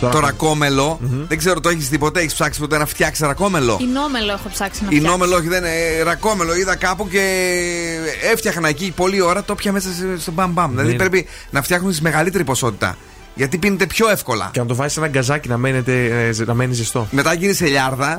Το Το ρακόμελο. Δεν ξέρω, το έχεις δει ποτέ, έχεις ψάξει ποτέ να φτιάξει ρακόμελο; Ινόμελο έχω ψάξει να Η φτιάξω. νόμελο, όχι δεν είναι. ε, Ρακόμελο είδα κάπου και έφτιαχνα εκεί πολλή ώρα. Το πια μέσα σε- στο μπαμ μπαμ. Δηλαδή Ναι. πρέπει να φτιάχνουν σε μεγαλύτερη ποσότητα. Γιατί πίνεται πιο εύκολα. Και να το βάζεις σε ένα γκαζάκι να, μένετε, ε, ζε- να μένει ζεστό. Μετά γίνει σε λιάρδα.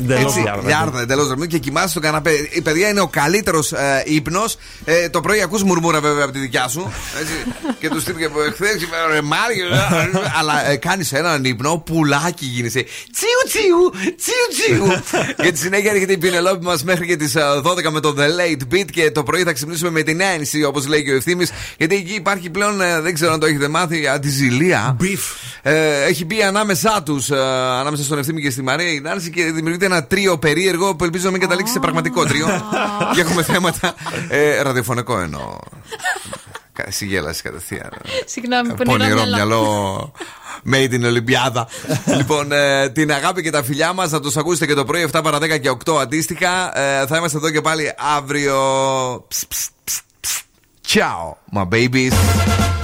εντελώς Έτσι, λιάρδα, λιάρδα, εντελώς δρομή και κοιμάσαι στο καναπέ. Η παιδιά είναι ο καλύτερος ε, ύπνος. Ε, το πρωί ακούς μουρμούρα βέβαια από τη δικιά σου. Έτσι, και τους τύπους και χθε ρε Μάριο. ε, αλλά ε, κάνεις έναν ύπνο, πουλάκι γίνεσαι. Τσιου τσιου, τσιου τσιου. και τη συνέχεια έρχεται η Πινελόπη μας μέχρι και τις 12 με το The Late Beat και το πρωί θα ξυπνήσουμε με την ένση όπως λέει και ο ευθύνη. Γιατί εκεί υπάρχει πλέον, ε, δεν ξέρω αν το έχετε μάθει, αντιζηλία. Ε, έχει μπει ανάμεσά τους, ε, ανάμεσα στον ευθύνη και στη Μαρία η Νάνση και δημιουργείται ένα τρίο περίεργο που ελπίζω να μην καταλήξει σε πραγματικό τρίο. και έχουμε θέματα. Ε, ραδιοφωνικό εννοώ. Κα- Εσύ γέλασε κατευθείαν. Συγγνώμη, που Πονηρό μυαλό. Made in Ολυμπιάδα. λοιπόν, ε, την αγάπη και τα φιλιά μας θα τους ακούσετε και το πρωί 7 παρα 10 και 8 αντίστοιχα. Ε, θα είμαστε εδώ και πάλι αύριο. Ψ, ψ, ψ, ψ. Ciao, my babies.